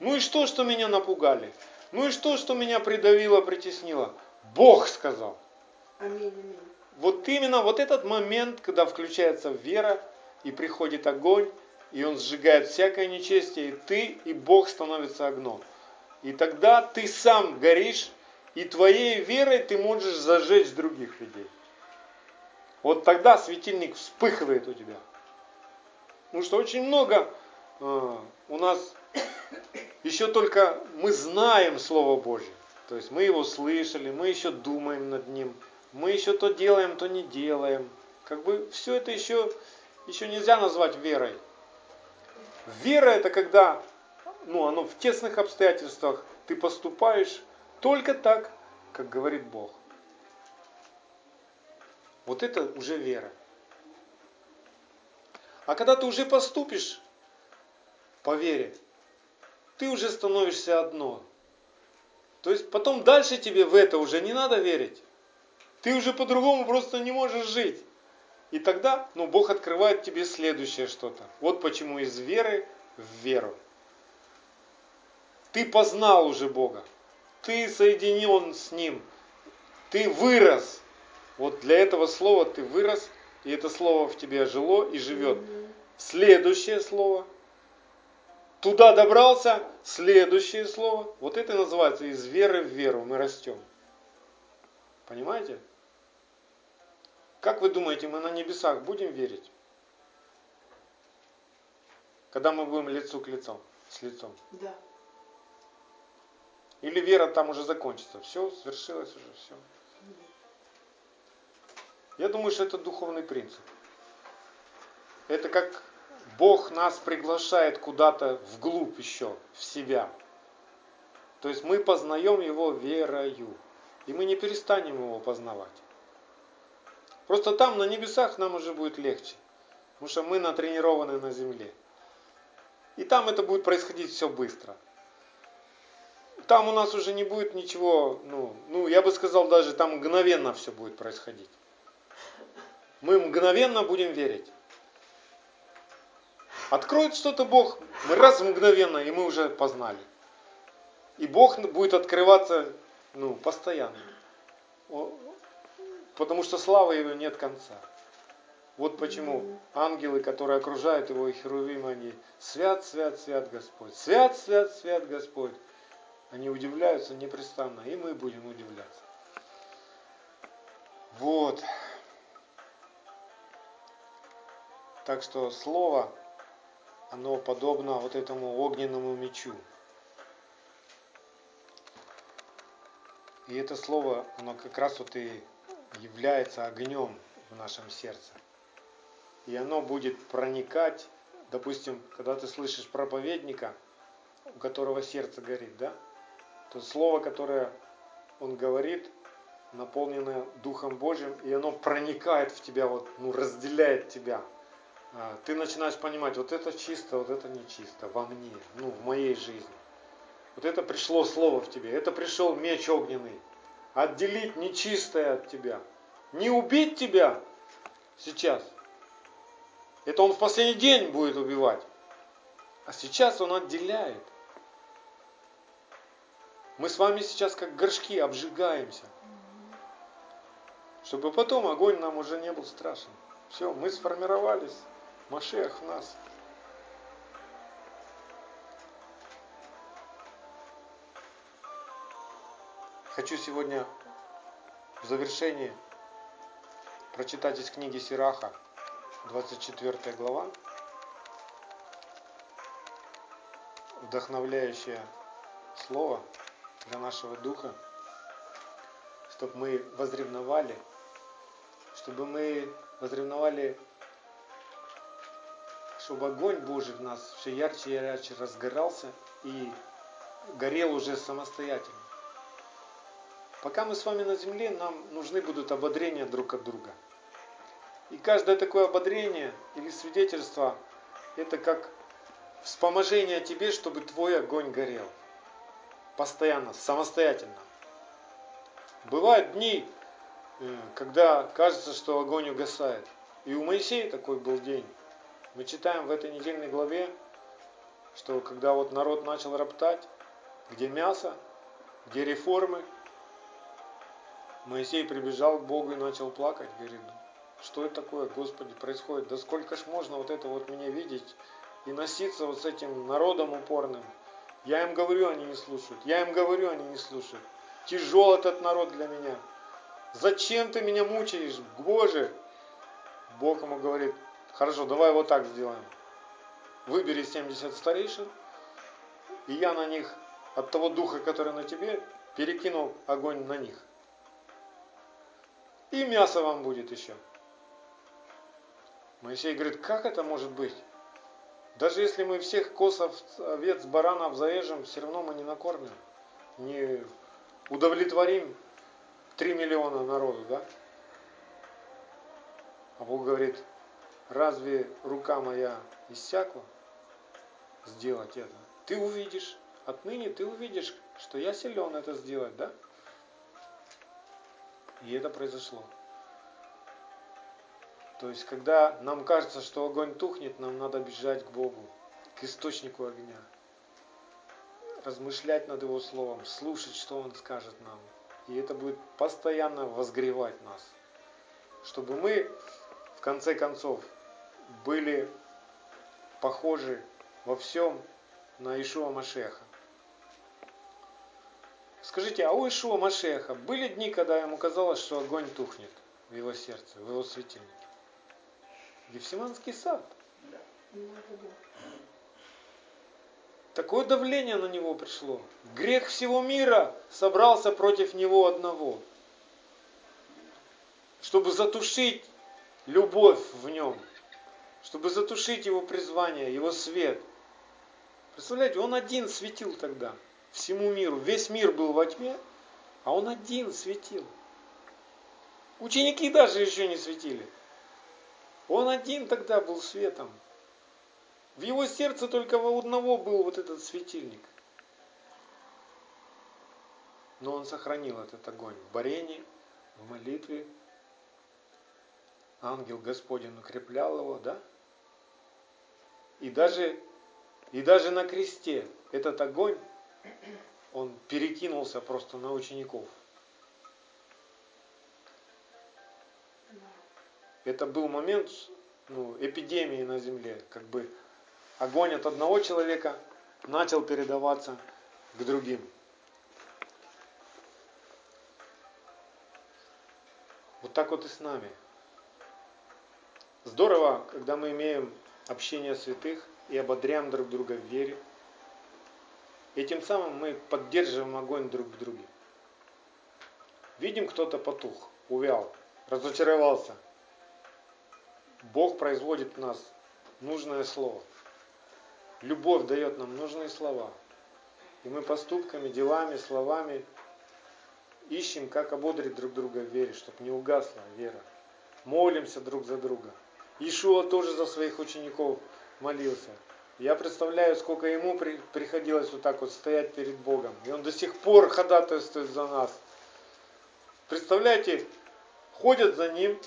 Ну и что, что меня напугали? Ну и что, что меня придавило, притеснило? Бог сказал. Аминь, аминь. Вот именно вот этот момент, когда включается вера и приходит огонь, и он сжигает всякое нечестие, и ты, и Бог становится огнем. И тогда ты сам горишь, и твоей верой ты можешь зажечь других людей. Вот тогда светильник вспыхивает у тебя. Потому что очень много э, у нас еще только мы знаем Слово Божье. То есть мы его слышали, мы еще думаем над ним, мы еще то делаем, то не делаем. Как бы все это еще, еще нельзя назвать верой. Вера это когда ну, оно в тесных обстоятельствах ты поступаешь только так, как говорит Бог. Вот это уже вера. А когда ты уже поступишь по вере, ты уже становишься одно. То есть потом дальше тебе в это уже не надо верить. Ты уже по-другому просто не можешь жить. И тогда, ну, Бог открывает тебе следующее что-то. Вот почему из веры в веру. Ты познал уже Бога. Ты соединен с Ним. Ты вырос. Вот для этого слова ты вырос, и это слово в тебе жило и живет. Следующее слово. Туда добрался, следующее слово. Вот это называется из веры в веру мы растем. Понимаете? Как вы думаете, мы на небесах будем верить? Когда мы будем лицу к лицу, с лицом? Да. Или вера там уже закончится. Все, свершилось уже, все. Я думаю, что это духовный принцип. Это как Бог нас приглашает куда-то вглубь еще, в себя. То есть мы познаем Его верою. И мы не перестанем Его познавать. Просто там, на небесах, нам уже будет легче. Потому что мы натренированы на земле. И там это будет происходить все быстро там у нас уже не будет ничего, ну, ну, я бы сказал, даже там мгновенно все будет происходить. Мы мгновенно будем верить. Откроет что-то Бог, мы раз мгновенно, и мы уже познали. И Бог будет открываться ну, постоянно. Потому что славы Его нет конца. Вот почему ангелы, которые окружают Его, и херувимы, они свят, свят, свят Господь. Свят, свят, свят Господь. Они удивляются непрестанно, и мы будем удивляться. Вот. Так что слово, оно подобно вот этому огненному мечу. И это слово, оно как раз вот и является огнем в нашем сердце. и оно будет проникать, допустим, когда ты слышишь проповедника, у которого сердце горит, да, то слово, которое он говорит, наполнено Духом Божьим, и оно проникает в тебя, вот, ну, разделяет тебя. А, ты начинаешь понимать, вот это чисто, вот это нечисто во мне, ну, в моей жизни. Вот это пришло слово в тебе, это пришел меч огненный. Отделить нечистое от тебя. Не убить тебя сейчас. Это он в последний день будет убивать. А сейчас он отделяет. Мы с вами сейчас как горшки обжигаемся. Чтобы потом огонь нам уже не был страшен. Все, мы сформировались. Машех в нас. Хочу сегодня в завершении прочитать из книги Сираха, 24 глава, вдохновляющее слово для нашего духа, чтобы мы возревновали, чтобы мы возревновали, чтобы огонь Божий в нас все ярче и ярче разгорался и горел уже самостоятельно. Пока мы с вами на земле, нам нужны будут ободрения друг от друга. И каждое такое ободрение или свидетельство, это как вспоможение тебе, чтобы твой огонь горел. Постоянно, самостоятельно. Бывают дни, э, когда кажется, что огонь угасает. И у Моисея такой был день. Мы читаем в этой недельной главе, что когда вот народ начал роптать, где мясо, где реформы, Моисей прибежал к Богу и начал плакать, говорит, что это такое, Господи, происходит? Да сколько ж можно вот это вот меня видеть и носиться вот с этим народом упорным? Я им говорю, они не слушают. Я им говорю, они не слушают. Тяжел этот народ для меня. Зачем ты меня мучаешь, Боже? Бог ему говорит, хорошо, давай вот так сделаем. Выбери 70 старейшин, и я на них от того духа, который на тебе, перекину огонь на них. И мясо вам будет еще. Моисей говорит, как это может быть? Даже если мы всех косов, овец, баранов заежем, все равно мы не накормим, не удовлетворим 3 миллиона народу, да? А Бог говорит, разве рука моя иссякла сделать это? Ты увидишь, отныне ты увидишь, что я силен это сделать, да? И это произошло. То есть, когда нам кажется, что огонь тухнет, нам надо бежать к Богу, к источнику огня. Размышлять над Его Словом, слушать, что Он скажет нам. И это будет постоянно возгревать нас. Чтобы мы, в конце концов, были похожи во всем на Ишуа Машеха. Скажите, а у Ишуа Машеха были дни, когда ему казалось, что огонь тухнет в его сердце, в его светильнике? Гефсиманский сад. Такое давление на него пришло. Грех всего мира собрался против него одного. Чтобы затушить любовь в нем. Чтобы затушить его призвание, его свет. Представляете, он один светил тогда всему миру. Весь мир был во тьме, а он один светил. Ученики даже еще не светили. Он один тогда был светом. В его сердце только у одного был вот этот светильник. Но он сохранил этот огонь в борении, в молитве. Ангел Господень укреплял его, да? И даже, и даже на кресте этот огонь, он перекинулся просто на учеников. Это был момент ну, эпидемии на земле, как бы огонь от одного человека начал передаваться к другим. Вот так вот и с нами. Здорово, когда мы имеем общение святых и ободряем друг друга в вере. И тем самым мы поддерживаем огонь друг в друге. Видим, кто-то потух, увял, разочаровался – Бог производит в нас нужное слово. Любовь дает нам нужные слова. И мы поступками, делами, словами ищем, как ободрить друг друга в вере, чтобы не угасла вера. Молимся друг за друга. Ишуа тоже за своих учеников молился. Я представляю, сколько ему при, приходилось вот так вот стоять перед Богом. И он до сих пор ходатайствует за нас. Представляете, ходят за ним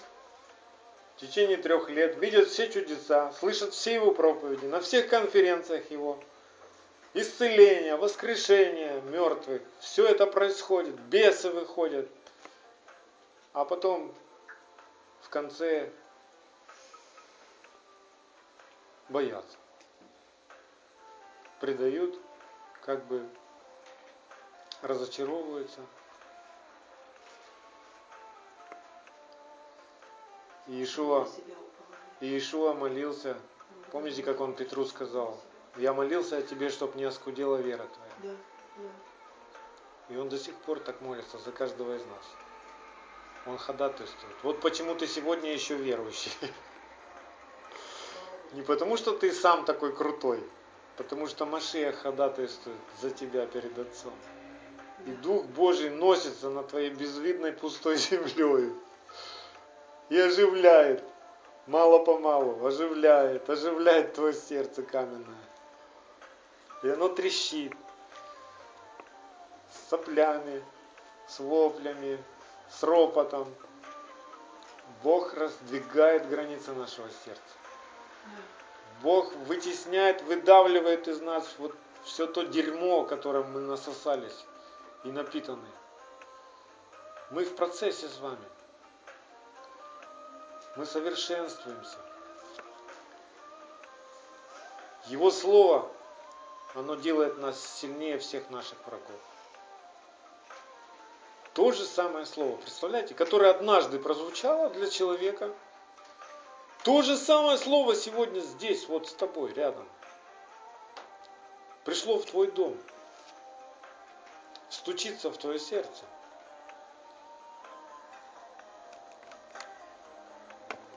в течение трех лет, видят все чудеса, слышат все его проповеди, на всех конференциях его. Исцеление, воскрешение мертвых. Все это происходит. Бесы выходят. А потом в конце боятся предают, как бы разочаровываются. И Иешуа, и Иешуа молился, помните, как он Петру сказал, я молился о тебе, чтобы не оскудела вера твоя. Да, да. И он до сих пор так молится за каждого из нас. Он ходатайствует. Вот почему ты сегодня еще верующий. (laughs) Не потому, что ты сам такой крутой, Потому что Машия ходатайствует за тебя перед Отцом. И Дух Божий носится над твоей безвидной пустой (laughs) землей. И оживляет, мало-помалу, оживляет, оживляет твое сердце каменное. И оно трещит с соплями, с воплями, с ропотом. Бог раздвигает границы нашего сердца. Бог вытесняет, выдавливает из нас вот все то дерьмо, которым мы насосались и напитаны. Мы в процессе с вами. Мы совершенствуемся. Его Слово, оно делает нас сильнее всех наших врагов. То же самое Слово, представляете, которое однажды прозвучало для человека – то же самое слово сегодня здесь, вот с тобой, рядом. Пришло в твой дом. Стучится в твое сердце.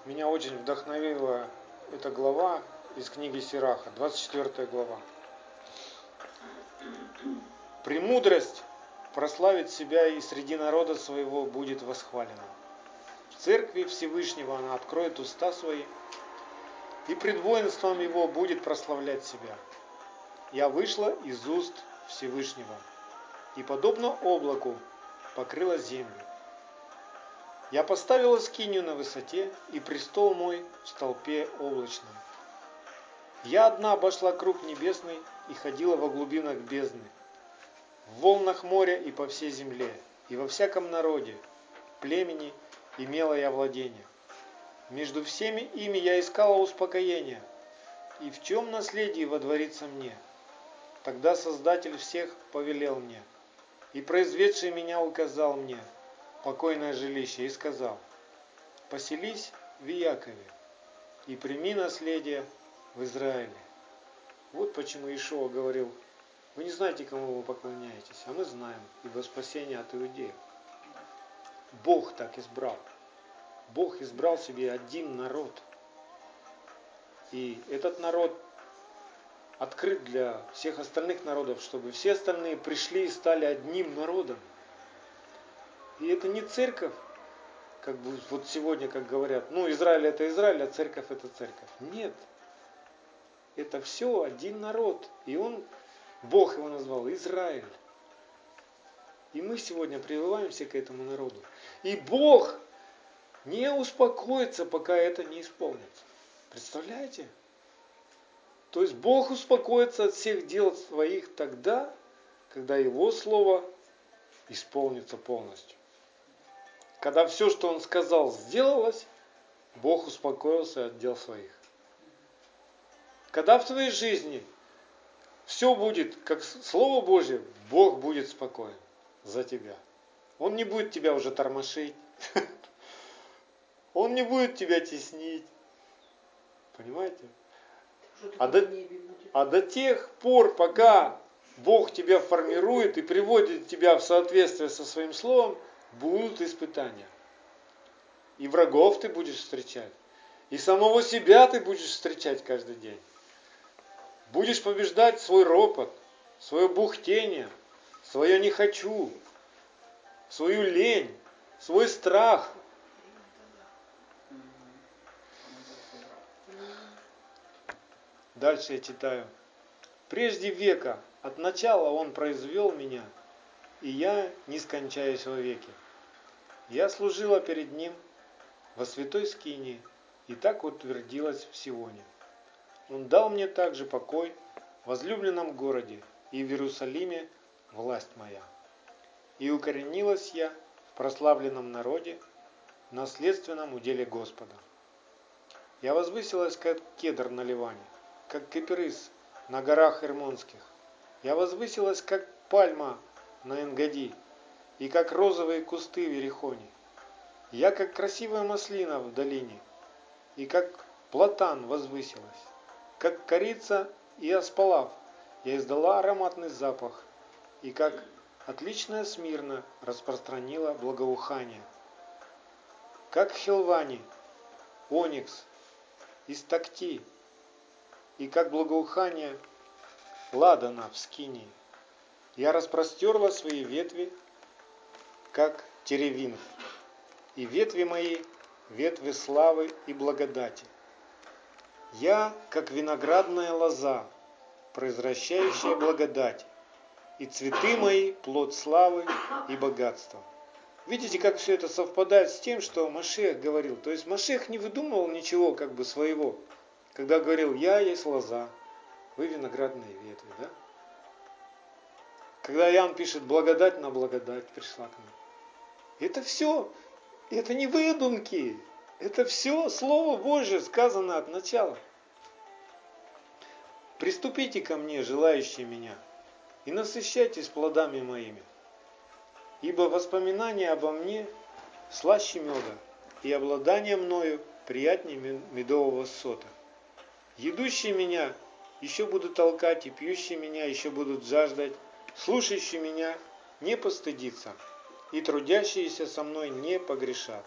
Меня очень вдохновила эта глава из книги Сираха, 24 глава. Премудрость прославить себя и среди народа своего будет восхвалена церкви Всевышнего она откроет уста свои, и пред воинством его будет прославлять себя. Я вышла из уст Всевышнего, и подобно облаку покрыла землю. Я поставила скинию на высоте, и престол мой в столпе облачном. Я одна обошла круг небесный и ходила во глубинах бездны, в волнах моря и по всей земле, и во всяком народе, племени имела я владение. Между всеми ими я искала успокоения, и в чем наследие водворится мне? Тогда Создатель всех повелел мне, и произведший меня указал мне покойное жилище, и сказал, поселись в Иакове, и прими наследие в Израиле. Вот почему Ишуа говорил, вы не знаете, кому вы поклоняетесь, а мы знаем, ибо спасение от иудеев. Бог так избрал. Бог избрал себе один народ. И этот народ открыт для всех остальных народов, чтобы все остальные пришли и стали одним народом. И это не церковь, как бы вот сегодня, как говорят, ну Израиль это Израиль, а церковь это церковь. Нет. Это все один народ. И он, Бог его назвал Израиль. И мы сегодня прививаемся к этому народу. И Бог не успокоится, пока это не исполнится. Представляете? То есть Бог успокоится от всех дел своих тогда, когда Его Слово исполнится полностью. Когда все, что Он сказал, сделалось, Бог успокоился от дел своих. Когда в твоей жизни все будет как Слово Божье, Бог будет спокоен за тебя. Он не будет тебя уже тормошить. (laughs) Он не будет тебя теснить. Понимаете? А до, а до тех пор, пока Бог тебя формирует и приводит тебя в соответствие со своим словом, будут испытания. И врагов ты будешь встречать. И самого себя ты будешь встречать каждый день. Будешь побеждать свой ропот, свое бухтение, свое не хочу, свою лень, свой страх. Дальше я читаю. Прежде века, от начала Он произвел меня, и я не скончаюсь во веке. Я служила перед Ним во святой скинии, и так утвердилась в Сионе. Он дал мне также покой в возлюбленном городе, и в Иерусалиме власть моя. И укоренилась я в прославленном народе, в наследственном уделе Господа. Я возвысилась, как кедр на Ливане, как киприс на горах Ирмонских. Я возвысилась, как пальма на Энгади, и как розовые кусты в Ерехоне. Я, как красивая маслина в долине, и как платан возвысилась, как корица и аспалав. Я издала ароматный запах, и как отличная смирно распространила благоухание. Как хилвани, оникс, истакти, и как благоухание ладана в скинии. Я распростерла свои ветви, как теревин, и ветви мои ветви славы и благодати. Я, как виноградная лоза, произвращающая благодать, и цветы мои – плод славы и богатства. Видите, как все это совпадает с тем, что Машех говорил. То есть Машех не выдумывал ничего как бы своего, когда говорил, я есть лоза, вы виноградные ветви, да? Когда Иоанн пишет, благодать на благодать пришла к нам. Это все, это не выдумки, это все Слово Божье сказано от начала. Приступите ко мне, желающие меня, и насыщайтесь плодами моими. Ибо воспоминания обо мне слаще меда, и обладание мною приятнее медового сота. Едущие меня еще будут толкать, и пьющие меня еще будут жаждать, слушающие меня не постыдится, и трудящиеся со мной не погрешат.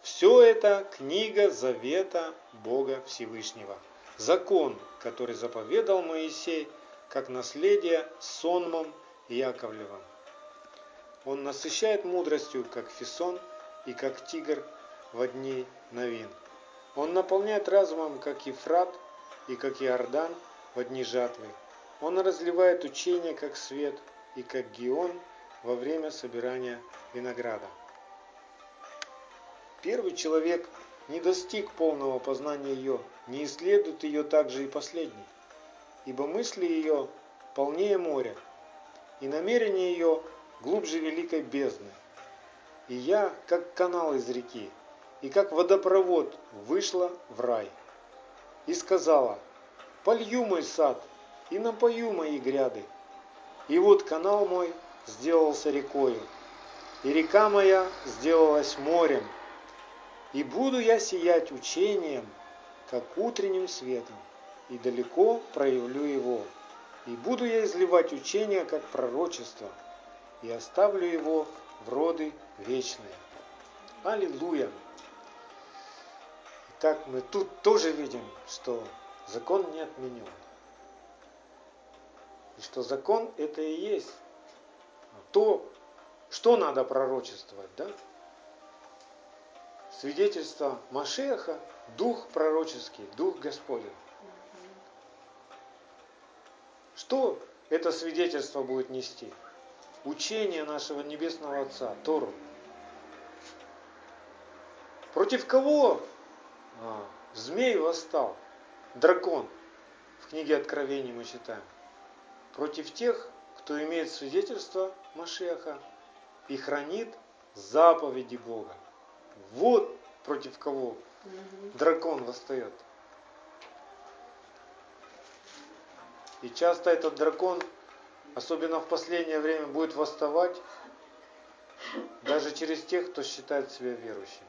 Все это книга завета Бога Всевышнего. Закон, который заповедал Моисей, как наследие сонмом Яковлевым. Он насыщает мудростью, как фисон, и как тигр в дни новин. Он наполняет разумом, как Ефрат, и как Иордан в дни жатвы. Он разливает учение, как свет, и как Гион во время собирания винограда. Первый человек не достиг полного познания ее, не исследует ее также и последний, ибо мысли ее полнее моря, и намерения ее глубже великой бездны. И я, как канал из реки, и как водопровод вышла в рай. И сказала, полью мой сад, и напою мои гряды. И вот канал мой сделался рекою, и река моя сделалась морем, и буду я сиять учением, как утренним светом, и далеко проявлю его. И буду я изливать учение, как пророчество, и оставлю его в роды вечные. Аллилуйя! Итак, мы тут тоже видим, что закон не отменен. И что закон это и есть то, что надо пророчествовать, да? свидетельство Машеха, дух пророческий, дух Господень. Что это свидетельство будет нести? Учение нашего Небесного Отца, Тору. Против кого а, змей восстал? Дракон. В книге Откровений мы читаем. Против тех, кто имеет свидетельство Машеха и хранит заповеди Бога. Вот против кого дракон восстает. И часто этот дракон, особенно в последнее время, будет восставать даже через тех, кто считает себя верующими.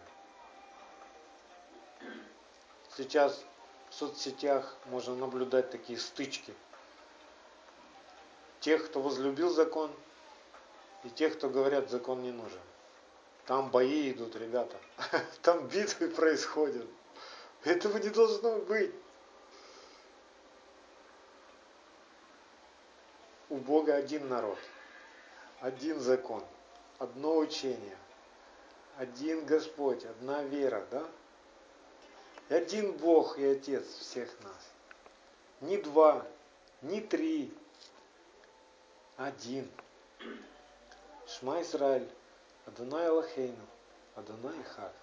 Сейчас в соцсетях можно наблюдать такие стычки. Тех, кто возлюбил закон, и тех, кто говорят, закон не нужен. Там бои идут, ребята. (laughs) Там битвы происходят. Этого не должно быть. У Бога один народ, один закон, одно учение, один Господь, одна вера, да? И один Бог и Отец всех нас. Не два, не три, один. Шма Израиль, Адонай Аллахейну, Адонай Хак.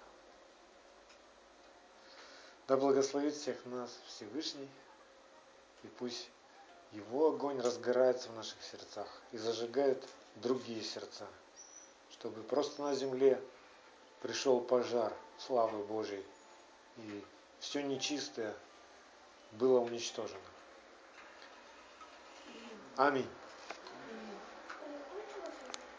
Да благословит всех нас Всевышний, и пусть его огонь разгорается в наших сердцах и зажигает другие сердца, чтобы просто на земле пришел пожар славы Божьей, и все нечистое было уничтожено. Аминь.